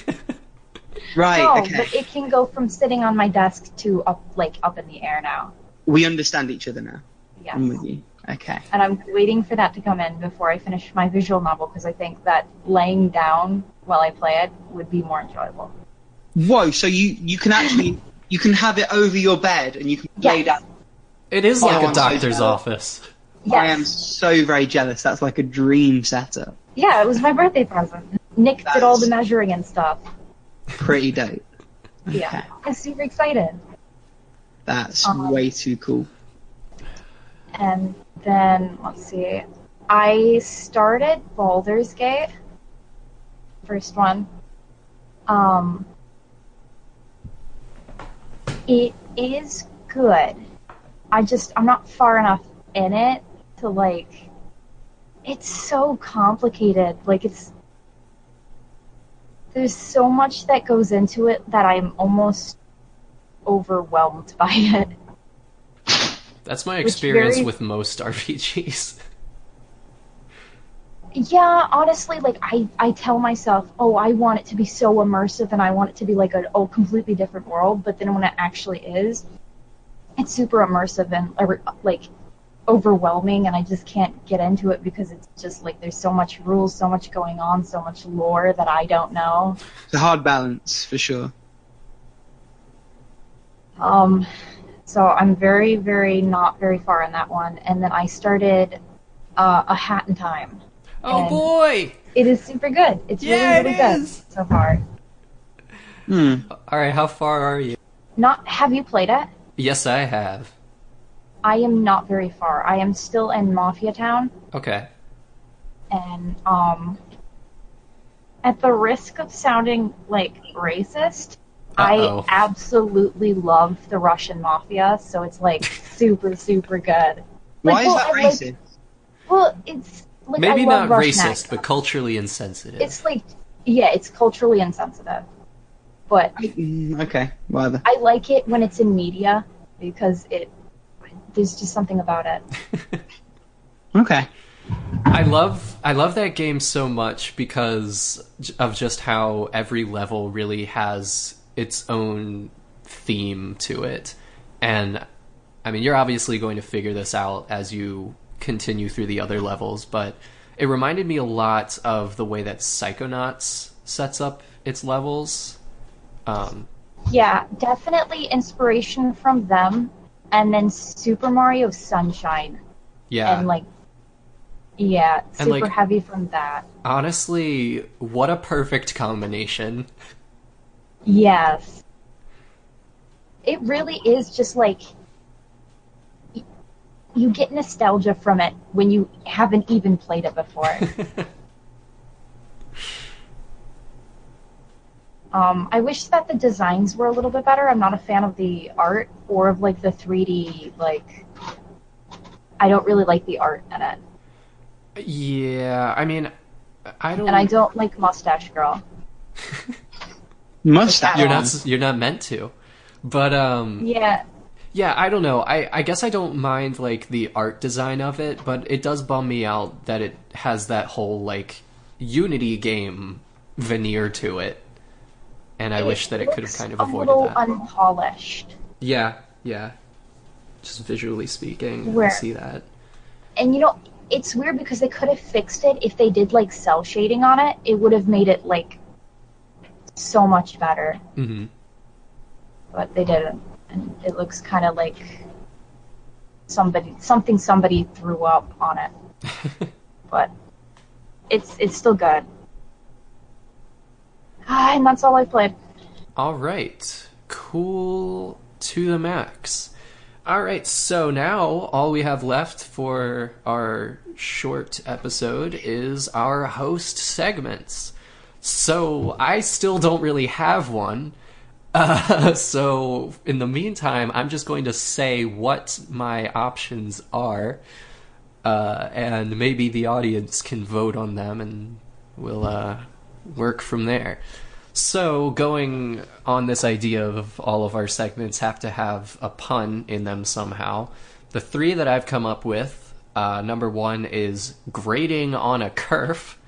Right.
no,
okay.
but it can go from sitting on my desk to up like up in the air now.
We understand each other now.
Yes.
I'm with you. Okay.
and I'm waiting for that to come in before I finish my visual novel because I think that laying down while I play it would be more enjoyable.
Whoa. So you you can actually you can have it over your bed and you can lay down.
It is
Oh,
like a
I'm
doctor's
jealous.
office.
I am so very jealous. That's like a dream setup.
Yeah, it was my birthday present. Nick did all the measuring and stuff.
Pretty dope.
Yeah,
Okay.
I'm super excited.
That's
Um,
way too cool.
And then let's see, I started Baldur's Gate, first one. Um, it is good. I just I'm not far enough in it to like. It's so complicated. Like it's there's so much that goes into it that I'm almost overwhelmed by it.
That's my experience
very-
with most RPGs.
Yeah, honestly, like I, I tell myself, oh, I want it to be so immersive and I want it to be like a oh, completely different world. But then when it actually is, it's super immersive and like overwhelming, and I just can't get into it because it's just like there's so much rules, so much going on, so much lore that I don't know.
It's a hard balance for sure.
Um, so I'm very, very not very far in that one. And then I started uh, a Hat in Time.
Oh
And-
boy!
It is super good. It's
Yeah,
really, really
it
good
is.
so far.
Hmm.
Alright, how far are you?
Not have you played it?
Yes, I have.
I am not very far. I am still in Mafia Town,
Okay.
and um, at the risk of sounding like racist,
Uh-oh.
I absolutely love the Russian Mafia. So it's like super, super good.
Why
Like,
is
well,
that
I like-
racist?
Well, it's like
Maybe not
love
racist,
Rushneck.
but culturally insensitive.
it's like yeah, it's culturally insensitive. But
Mm, okay, whatever.
I like it when it's in media because it there's just something about it.
Okay.
I love I love that game so much because of just how every level really has its own theme to it. And I mean, you're obviously going to figure this out as you continue through the other levels, but it reminded me a lot of the way that Psychonauts sets up its levels. Um,
Yeah, definitely inspiration from them, and then Super Mario Sunshine,
yeah.
and like, yeah,
And,
super
like-
heavy from that.
Honestly, what a perfect combination.
Yes, it really is just like you get nostalgia from it when you haven't even played it before. Um, I wish that the designs were a little bit better. I'm not a fan of the art or of like the 3D like. I don't really like the art in it,
yeah, I mean, I don't.
and I don't like Mustache Girl.
Mustache.
You're not. You're not meant to. But um,
Yeah,
yeah, I don't know. I I guess I don't mind like the art design of it, but it does bum me out that it has that whole like Unity game veneer to it, and I wish that it could have kind of
a
avoided
little
that.
unpolished.
yeah, yeah. Just visually speaking, I
Where-
see that.
And you know, it's weird because they could have fixed it if they did like cel shading on it. It would have made it like so much better,
hmm
but they didn't, and it looks kind of like somebody something somebody threw up on it. but it's it's still good. Ah, and that's all I played.
All right. Cool to the max. All right, so now all we have left for our short episode is our host segments. So I still don't really have one. Uh, so in the meantime, I'm just going to say what my options are, uh, and maybe the audience can vote on them, and we'll uh, work from there. So, going on this idea of all of our segments have to have a pun in them somehow, the three that I've come up with uh, number one is grading on a curve,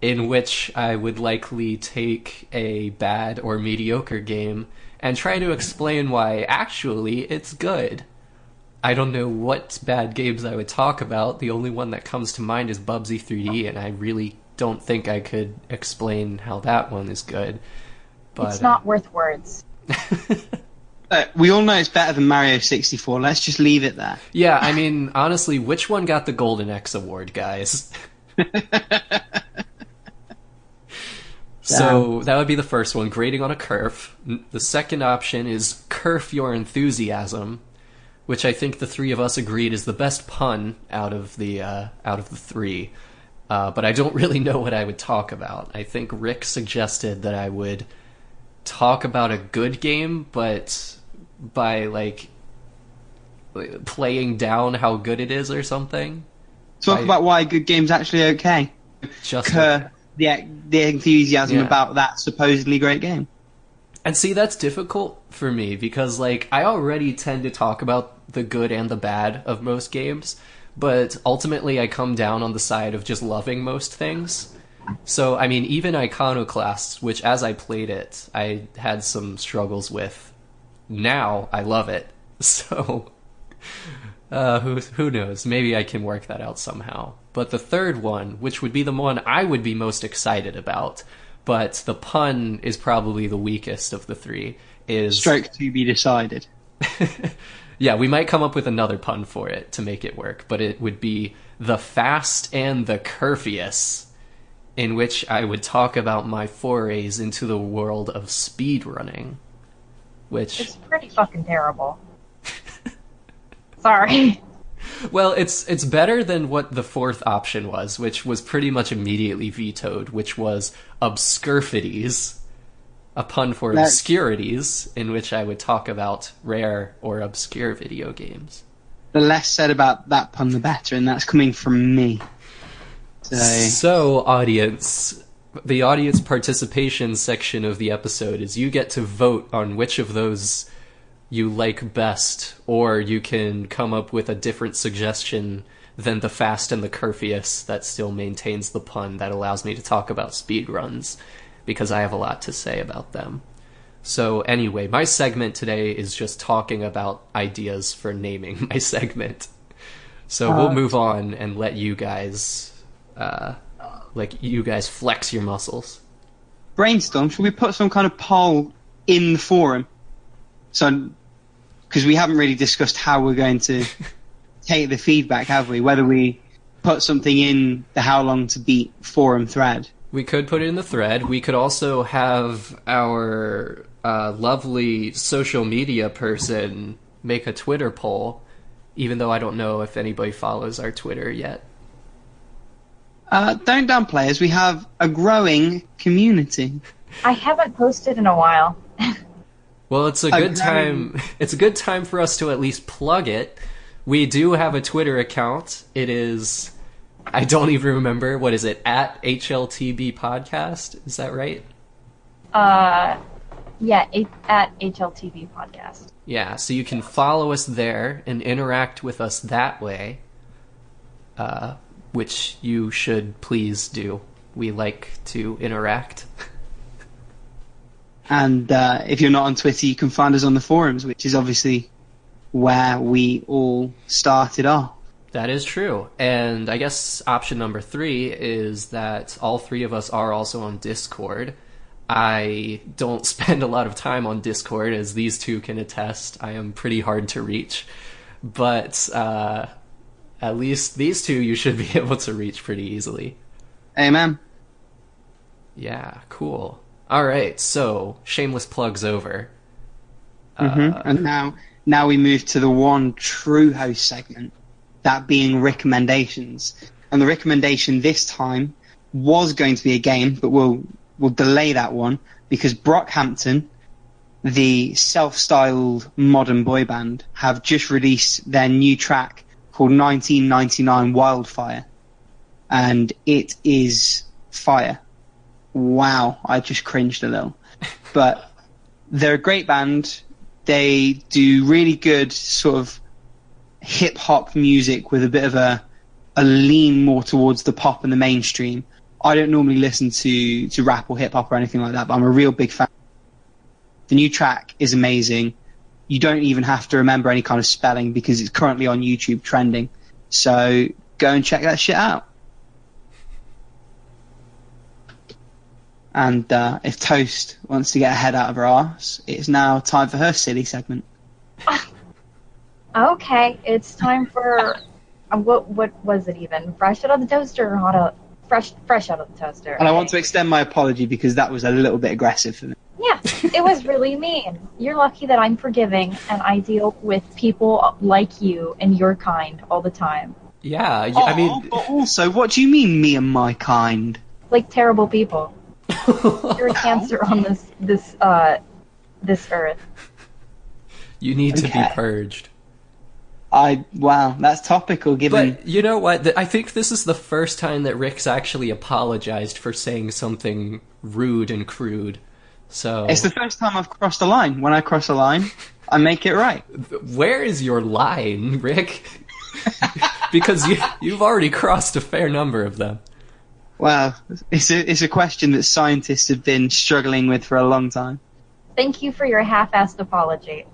in which I would likely take a bad or mediocre game and try to explain why actually it's good. I don't know what bad games I would talk about. The only one that comes to mind is Bubsy 3D, and I really don't think I could explain how that one is good. But
it's not worth words.
Uh, we all know it's better than Mario 64. Let's just leave it there.
yeah, I mean, honestly, which one got the Golden X award, guys? so that would be the first one, grading on a curve. The second option is curve your enthusiasm, which I think the three of us agreed is the best pun out of the uh, out of the three. Uh, but I don't really know what I would talk about. I think Rick suggested that I would talk about a good game, but by like playing down how good it is or something.
Talk
I-
about why a good game's actually okay.
Just
Cur the the enthusiasm
Yeah.
about that supposedly great game.
And see, that's difficult for me because, like, I already tend to talk about the good and the bad of most games, but ultimately I come down on the side of just loving most things. So, I mean, even Iconoclasts, which as I played it, I had some struggles with, now I love it. So, uh, who, who knows? Maybe I can work that out somehow. But the third one, which would be the one I would be most excited about, but the pun is probably the weakest of the three, is
Stroke to be decided.
yeah, we might come up with another pun for it to make it work, but it would be the fast and the curvious, in which I would talk about my forays into the world of speedrunning. Which,
It's pretty fucking terrible. Sorry.
well, it's it's better than what the fourth option was, which was pretty much immediately vetoed, which was obscurfities, a pun for
That's-
obscurities, in which I would talk about rare or obscure video games.
the less said about that pun, the better, and that's coming from me. So,
So, audience, the audience participation section of the episode is you get to vote on which of those you like best, or you can come up with a different suggestion than the Fast and the Curvious that still maintains the pun that allows me to talk about speedruns, because I have a lot to say about them. So, anyway, my segment today is just talking about ideas for naming my segment. So, we'll
Uh,
move on and let you guys uh, like you guys flex your muscles.
brainstorm. Should we put some kind of poll in the forum? So, because we haven't really discussed how we're going to take the feedback, have we? Whether we put something in the How Long to Beat forum thread.
We could put it in the thread. We could also have our uh, lovely social media person make a Twitter poll, even though I don't know if anybody follows our Twitter yet.
Uh, don't downplay us. We have a growing community.
I haven't posted in a while.
Well, it's a good time. It's a good time for us to at least plug it. We do have a Twitter account. It is. I don't even remember what is it at HLTB podcast. Is that right?
Uh, yeah, at HLTB podcast.
Yeah, so you can follow us there and interact with us that way, uh, which you should please do. We like to interact.
And uh, if you're not on Twitter, you can find us on the forums, which is obviously where we all started off.
That is true. And I guess option number three is that all three of us are also on Discord. I don't spend a lot of time on Discord, as these two can attest. I am pretty hard to reach. But uh, at least these two you should be able to reach pretty easily.
Amen.
Yeah, cool. All right, so shameless plugs over.
hmm and now, now we move to the one true host segment, that being recommendations. And the recommendation this time was going to be a game, but we'll we'll delay that one because Brockhampton, the self-styled modern boy band, have just released their new track called 1999 Wildfire, and it is fire. Wow, I just cringed a little, but they're a great band. They do really good sort of hip hop music with a bit of a a lean more towards the pop and the mainstream. I don't normally listen to to rap or hip hop or anything like that, but I'm a real big fan. The new track is amazing. You don't even have to remember any kind of spelling because it's currently on YouTube trending. So go and check that shit out. And uh, if Toast wants to get a head out of her ass, it's now time for her silly segment.
Okay, it's time for uh, what? What was it even? Fresh out of the toaster or hot out? Fresh, fresh out of the toaster.
And I want to extend my apology because that was a little bit aggressive for me.
Yeah, it was really mean. You're lucky that I'm forgiving and I deal with people like you and your kind all the time.
Yeah, y- I mean,
but also, what do you mean, me and my kind?
Like terrible people. You're a cancer on this this uh this earth.
you need to be purged.
I wow, that's topical. Given
But you know what? I think this is the first time that Rick's actually apologized for saying something rude and crude. So,
it's the first time I've crossed a line. When I cross a line, I make it right.
where is your line, Rick? because you you've already crossed a fair number of them.
Well, it's a it's a question that scientists have been struggling with for a long time.
Thank you for your half-assed apology.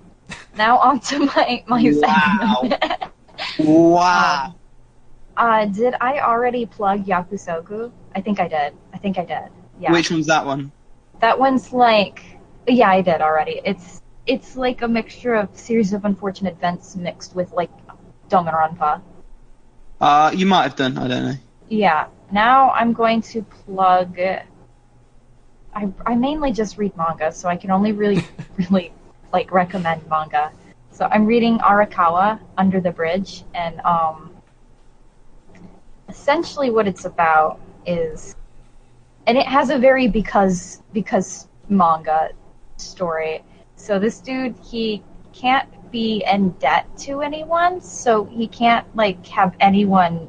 Now on to my my
Wow.
segment.
Wow.
uh, did I already plug Yakusoku? I think I did. I think I did. Yeah.
Which one's that one?
That one's like, yeah, I did already. It's it's like a mixture of series of unfortunate events mixed with like Danganronpa.
Uh, you might have done. I don't know.
Yeah. Now I'm going to plug. I I mainly just read manga, so I can only really really like recommend manga. So I'm reading Arakawa Under the Bridge, and um, essentially what it's about is, and it has a very because because manga story. So this dude he can't be in debt to anyone, so he can't like have anyone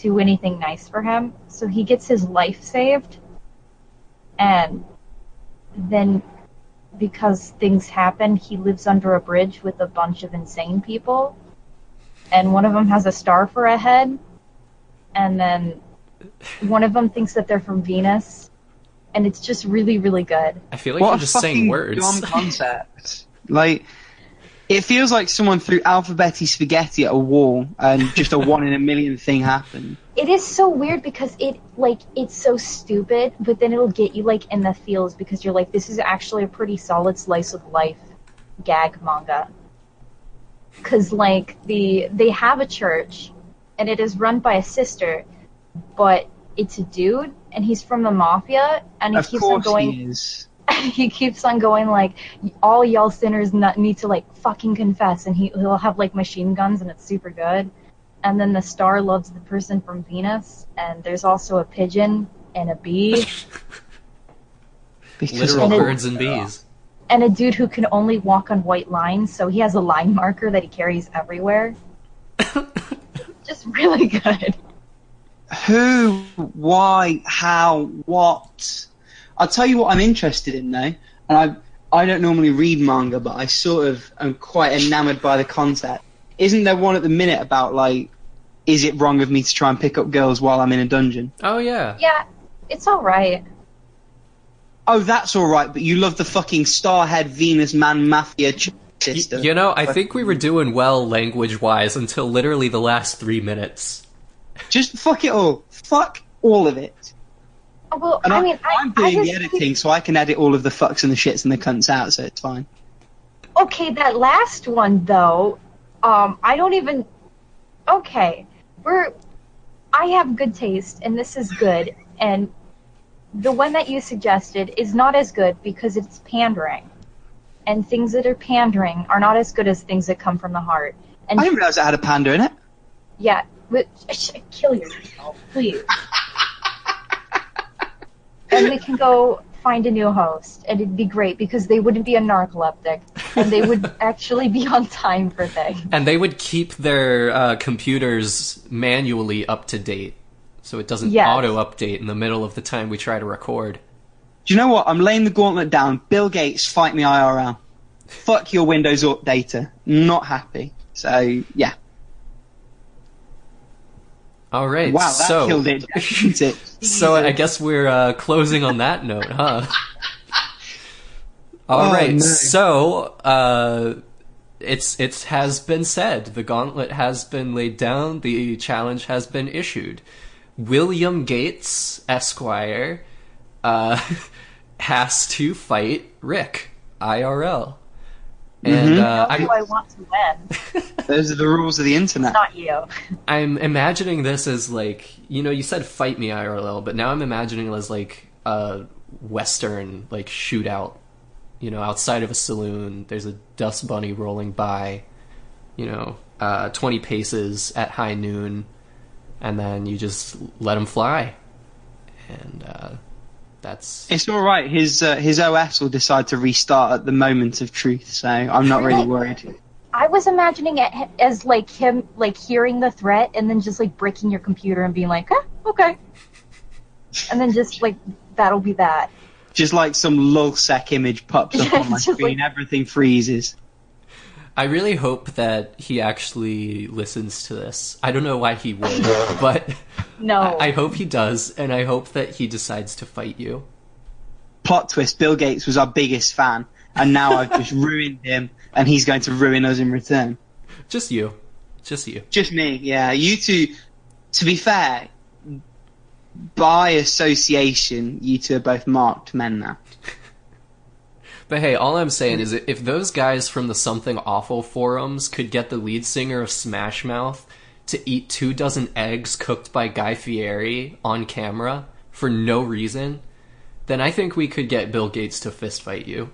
do anything nice for him. So he gets his life saved, and then because things happen, he lives under a bridge with a bunch of insane people, and one of them has a star for a head, and then one of them thinks that they're from Venus, and it's just really, really good.
I feel like
what
you're just saying words.
dumb concept. like, it feels like someone threw alphabeti spaghetti at a wall and just a one in a million thing happened.
It is so weird because it like it's so stupid, but then it'll get you like in the feels because you're like, this is actually a pretty solid slice of life gag manga. Cause like the they have a church, and it is run by a sister, but it's a dude, and he's from the mafia, and he
of
keeps on going.
he is.
he keeps on going like all y'all sinners need to like fucking confess and he, he'll have like machine guns and it's super good and then the star loves the person from venus and there's also a pigeon and a bee
Literal
And it-
birds and bees.
and a dude who can only walk on white lines so he has a line marker that he carries everywhere just really good
who, why, how, what? I'll tell you what I'm interested in though, and I I don't normally read manga, but I sort of am quite enamored by the concept. Isn't there one at the minute about like, is it wrong of me to try and pick up girls while I'm in a dungeon?
Oh yeah.
yeah it's all right
Oh, that's all right, but you love the fucking Starhead Venus Man Mafia ch-
Y-
sister.
You know, I think we were doing well language wise until literally the last three minutes.
Just fuck it all. Fuck all of it.
Oh, well
And
i mean I,
am
I
doing the editing, so I can edit all of the fucks and the shits and the cunts out, so it's fine.
Okay, that last one though, um, I don't even. Okay, we're. I have good taste, and this is good, and the one that you suggested is not as good because it's pandering, and things that are pandering are not as good as things that come from the heart. And
I didn't realize it had a panda in it.
yeah, but kill yourself, please. and we can go find a new host, and it'd be great because they wouldn't be a narcoleptic, and they would actually be on time for things.
And they would keep their uh, computers manually up to date, so it doesn't
Yes.
auto update in the middle of the time we try to record.
Do you know what? I'm laying the gauntlet down. Bill Gates, fight me IRL. Fuck your Windows updater. Not happy. So, yeah.
All right.
Wow, that
so,
killed it, didn't it?
So I guess we're uh, closing on that note, huh? All
Oh,
right.
no.
So uh, it's it has been said. The gauntlet has been laid down. The challenge has been issued. William Gates, Esquire, uh, has to fight Rick IRL. And
Mhm.
uh,
How do
I,
I want to win?
Those are the rules of the internet.
Not you.
I'm imagining this as like you know you said fight me IRL, but now I'm imagining it as like a western like shootout. You know, outside of a saloon, there's a dust bunny rolling by. You know, uh, twenty paces at high noon, and then you just let him fly, and uh, that's
It's all right. His uh, his OS will decide to restart at the moment of truth, so I'm not really worried.
I was imagining it as like him, like hearing the threat and then just like breaking your computer and being like, ah, okay. And then just like, that'll be that.
Just like some LulzSec image pops up on my screen,
like-
everything freezes.
I really hope that he actually listens to this. I don't know why he would, but
No.
I, I hope he does, and I hope that he decides to fight you.
Plot twist: Bill Gates was our biggest fan, and now I've just ruined him, and he's going to ruin us in return.
Just you. Just you.
Just me, yeah. You two, to be fair, by association, you two are both marked men now.
But hey, all I'm saying is if those guys from the Something Awful forums could get the lead singer of Smash Mouth to eat two dozen eggs cooked by Guy Fieri on camera for no reason, then I think we could get Bill Gates to fistfight you.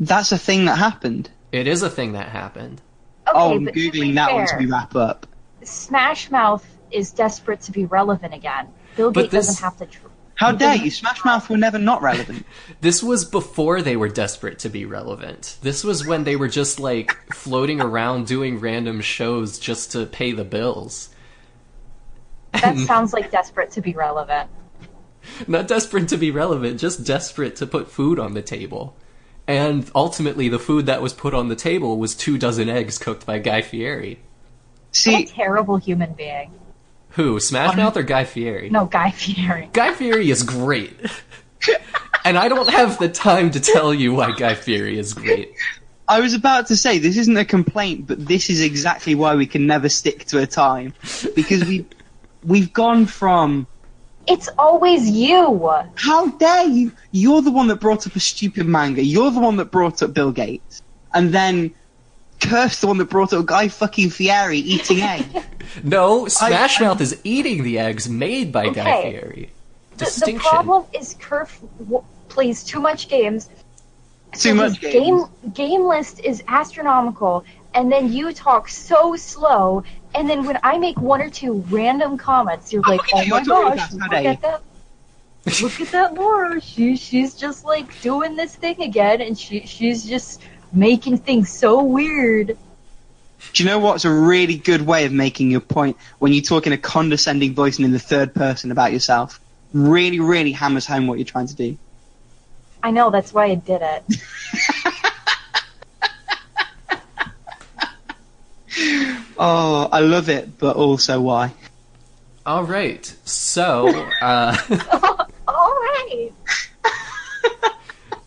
That's a thing that happened.
It is a thing that happened.
okay,
oh, I'm
but to be
googling that once
fair,
we wrap up.
Smash Mouth is desperate to be relevant again. Bill Gates
this-
doesn't have to. Tr-
How dare you? Smash Mouth were never not relevant.
This was before they were desperate to be relevant. This was when they were just like floating around doing random shows just to pay the bills.
That sounds like desperate to be relevant.
Not desperate to be relevant, just desperate to put food on the table. And ultimately, the food that was put on the table was two dozen eggs cooked by Guy Fieri.
What a
See,
terrible human being.
Who, Smash Mouth or Guy Fieri?
No, Guy Fieri.
Guy Fieri is great. and I don't have the time to tell you why Guy Fieri is great.
I was about to say this isn't a complaint, but this is exactly why we can never stick to a time because we we've gone from
It's always you.
how dare you? You're the one that brought up a stupid manga. You're the one that brought up Bill Gates, and then Kirk's the one that brought up Guy fucking Fieri eating egg.
No, Smash
I-
Mouth is eating the eggs made by Guy
Okay.
Fieri.
The, the problem is Kerf w- plays too much games.
Too
so
much
his
games.
game game list is astronomical, and then you talk so slow, and then when I make one or two random comments, you're oh, like,
yeah,
"Oh my gosh, look at that! Look at that Laura. She she's just like doing this thing again, and she she's just making things so weird."
Do you know what's a really good way of making your point when you talk in a condescending voice and in the third person about yourself? Really, really hammers home what you're trying to do.
I know that's why I did it.
Oh, I love it, but also why?
All right. So, uh,
All right.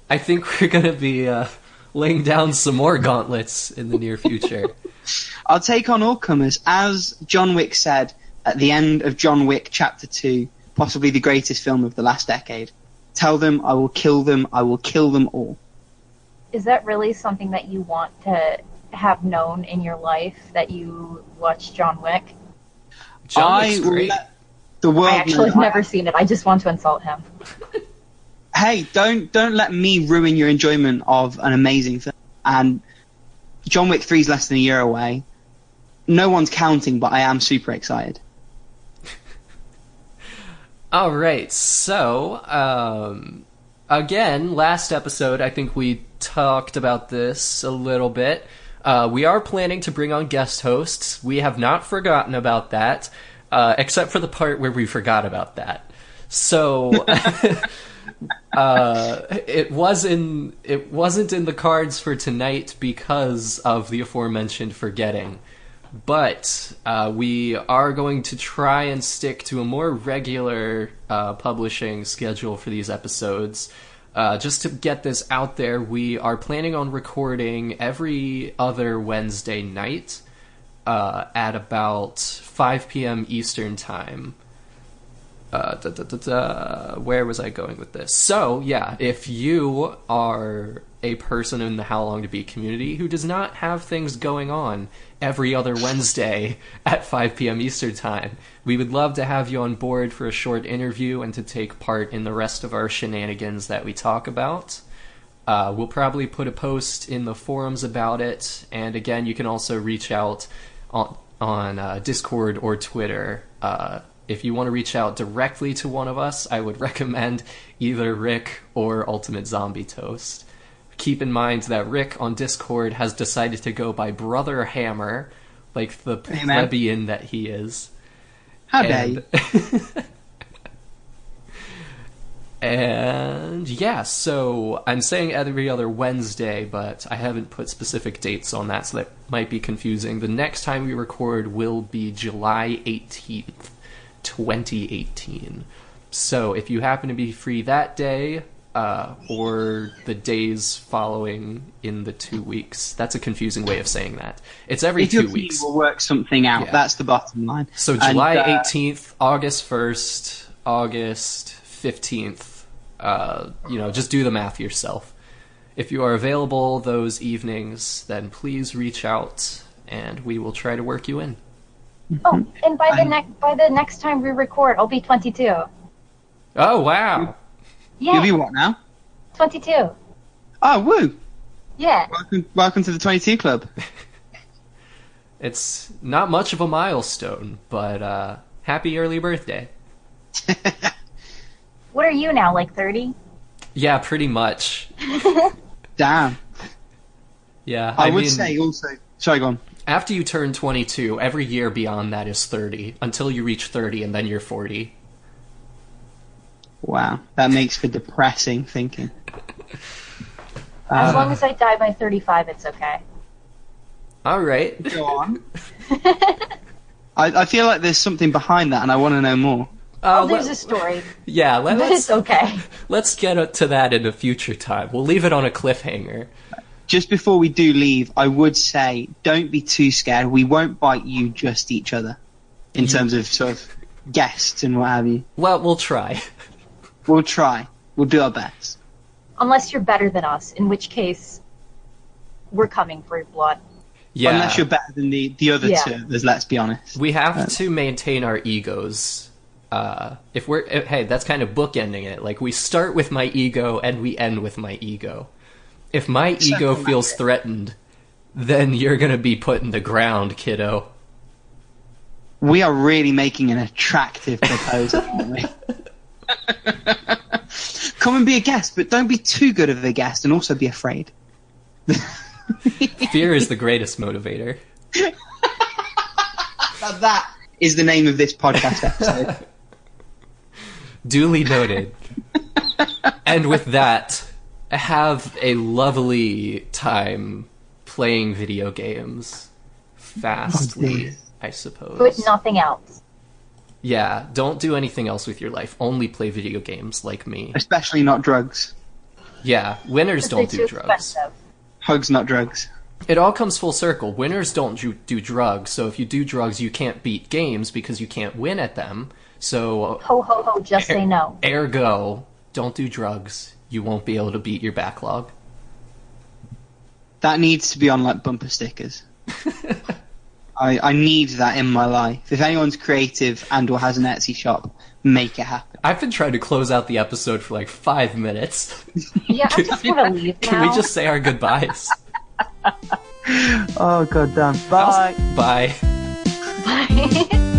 I think we're going to be uh, laying down some more gauntlets in the near future.
I'll take on all comers. As John Wick said at the end of John Wick Chapter 2, possibly the greatest film of the last decade, tell them I will kill them, I will kill them all.
Is that really something that you want to have known in your life that you watched John Wick?
John
I
looks great.
the world
I actually have never seen it. I just want to insult him.
Hey, don't don't let me ruin your enjoyment of an amazing film. And John Wick 3 is less than a year away. No one's counting, but I am super excited.
All right. So, um, again, last episode, I think we talked about this a little bit. Uh, we are planning to bring on guest hosts. We have not forgotten about that, uh, except for the part where we forgot about that. So, uh, it was in it wasn't in the cards for tonight because of the aforementioned forgetting. But uh, we are going to try and stick to a more regular uh, publishing schedule for these episodes. Uh, just to get this out there, we are planning on recording every other Wednesday night uh, at about 5 p.m. Eastern Time. Uh, da, da, da. Where was I going with this? So, yeah, if you are a person in the How Long to Beat community who does not have things going on every other Wednesday at 5 p.m. Eastern Time, we would love to have you on board for a short interview and to take part in the rest of our shenanigans that we talk about. Uh, we'll probably put a post in the forums about it, and again, you can also reach out on on uh, Discord or Twitter. Uh, if you want to reach out directly to one of us, I would recommend either Rick or Ultimate Zombie Toast. Keep in mind that Rick on Discord has decided to go by Brother Hammer, like the
Hey,
plebeian that he is.
How dare?
And- And yeah, so I'm saying every other Wednesday, but I haven't put specific dates on that, so that might be confusing. The next time we record will be July 18th, 2018. So if you happen to be free that day, uh, or the days following in the two weeks, that's a confusing way of saying that. It's every
If
two
team
weeks.
will work something out,
Yeah.
that's the bottom line.
So
And,
July
uh,
18th, August 1st, August 15th. Uh, you know, just do the math yourself. If you are available those evenings, then please reach out and we will try to work you in.
Oh, and by the
I'm-
next by the next time we record, I'll be 22.
Oh, wow.
Yeah,
You'll be what now?
22.
Oh, woo!
Yeah.
Welcome, welcome to the 22 Club.
It's not much of a milestone, but uh, happy early birthday.
What are you now, like 30?
Yeah, pretty much.
Damn.
Yeah,
I, would
mean,
say also. Sorry, go on.
after you turn 22, every year beyond that is 30 until you reach 30 and then you're 40.
Wow, that makes for depressing thinking.
As
Uh,
long as I die by 35, it's okay.
All right.
Go on. I, I feel like there's something behind that, and I want to know more.
Uh,
oh, there's
let-
a story,
yeah,
but
let's
it's okay.
let's get to that in a future time. We'll leave it on a cliffhanger.
Just before we do leave, I would say don't be too scared. We won't bite you, just each other, in terms of sort of guests and what have you.
Well, we'll try.
We'll try. We'll do our best.
Unless you're better than us, in which case, we're coming for your blood.
Yeah.
Unless you're better than the, the other
Yeah.
two, there's- let's be honest.
We have to maintain our egos. Uh, if we're hey, that's kind of bookending it. Like we start with my ego and we end with my ego. If my ego feels
it.
threatened, then you're gonna be put in the ground, kiddo.
We are really making an attractive proposal, aren't we? Come and be a guest, but don't be too good of a guest, and also be afraid.
Fear is the greatest motivator.
Now that is the name of this podcast episode.
Duly noted. and with that, have a lovely time playing video games fastly, oh,
dear.
I suppose.
But nothing else.
Yeah, don't do anything else with your life. Only play video games like me.
Especially not drugs.
Yeah, winners don't do drugs.
expensive.
Hugs, not drugs.
It all comes full circle. Winners don't do, do drugs, so if you do drugs, you can't beat games because you can't win at them. So,
Ho ho ho, just er, say no.
ergo, don't do drugs. You won't be able to beat your backlog.
That needs to be on like bumper stickers. I, I need that in my life. If anyone's creative and or has an Etsy shop, make it happen.
I've been trying to close out the episode for like five minutes.
Yeah, I just want to leave
Can
now.
we just say our goodbyes?
Oh god damn. Bye.
Bye.
Bye.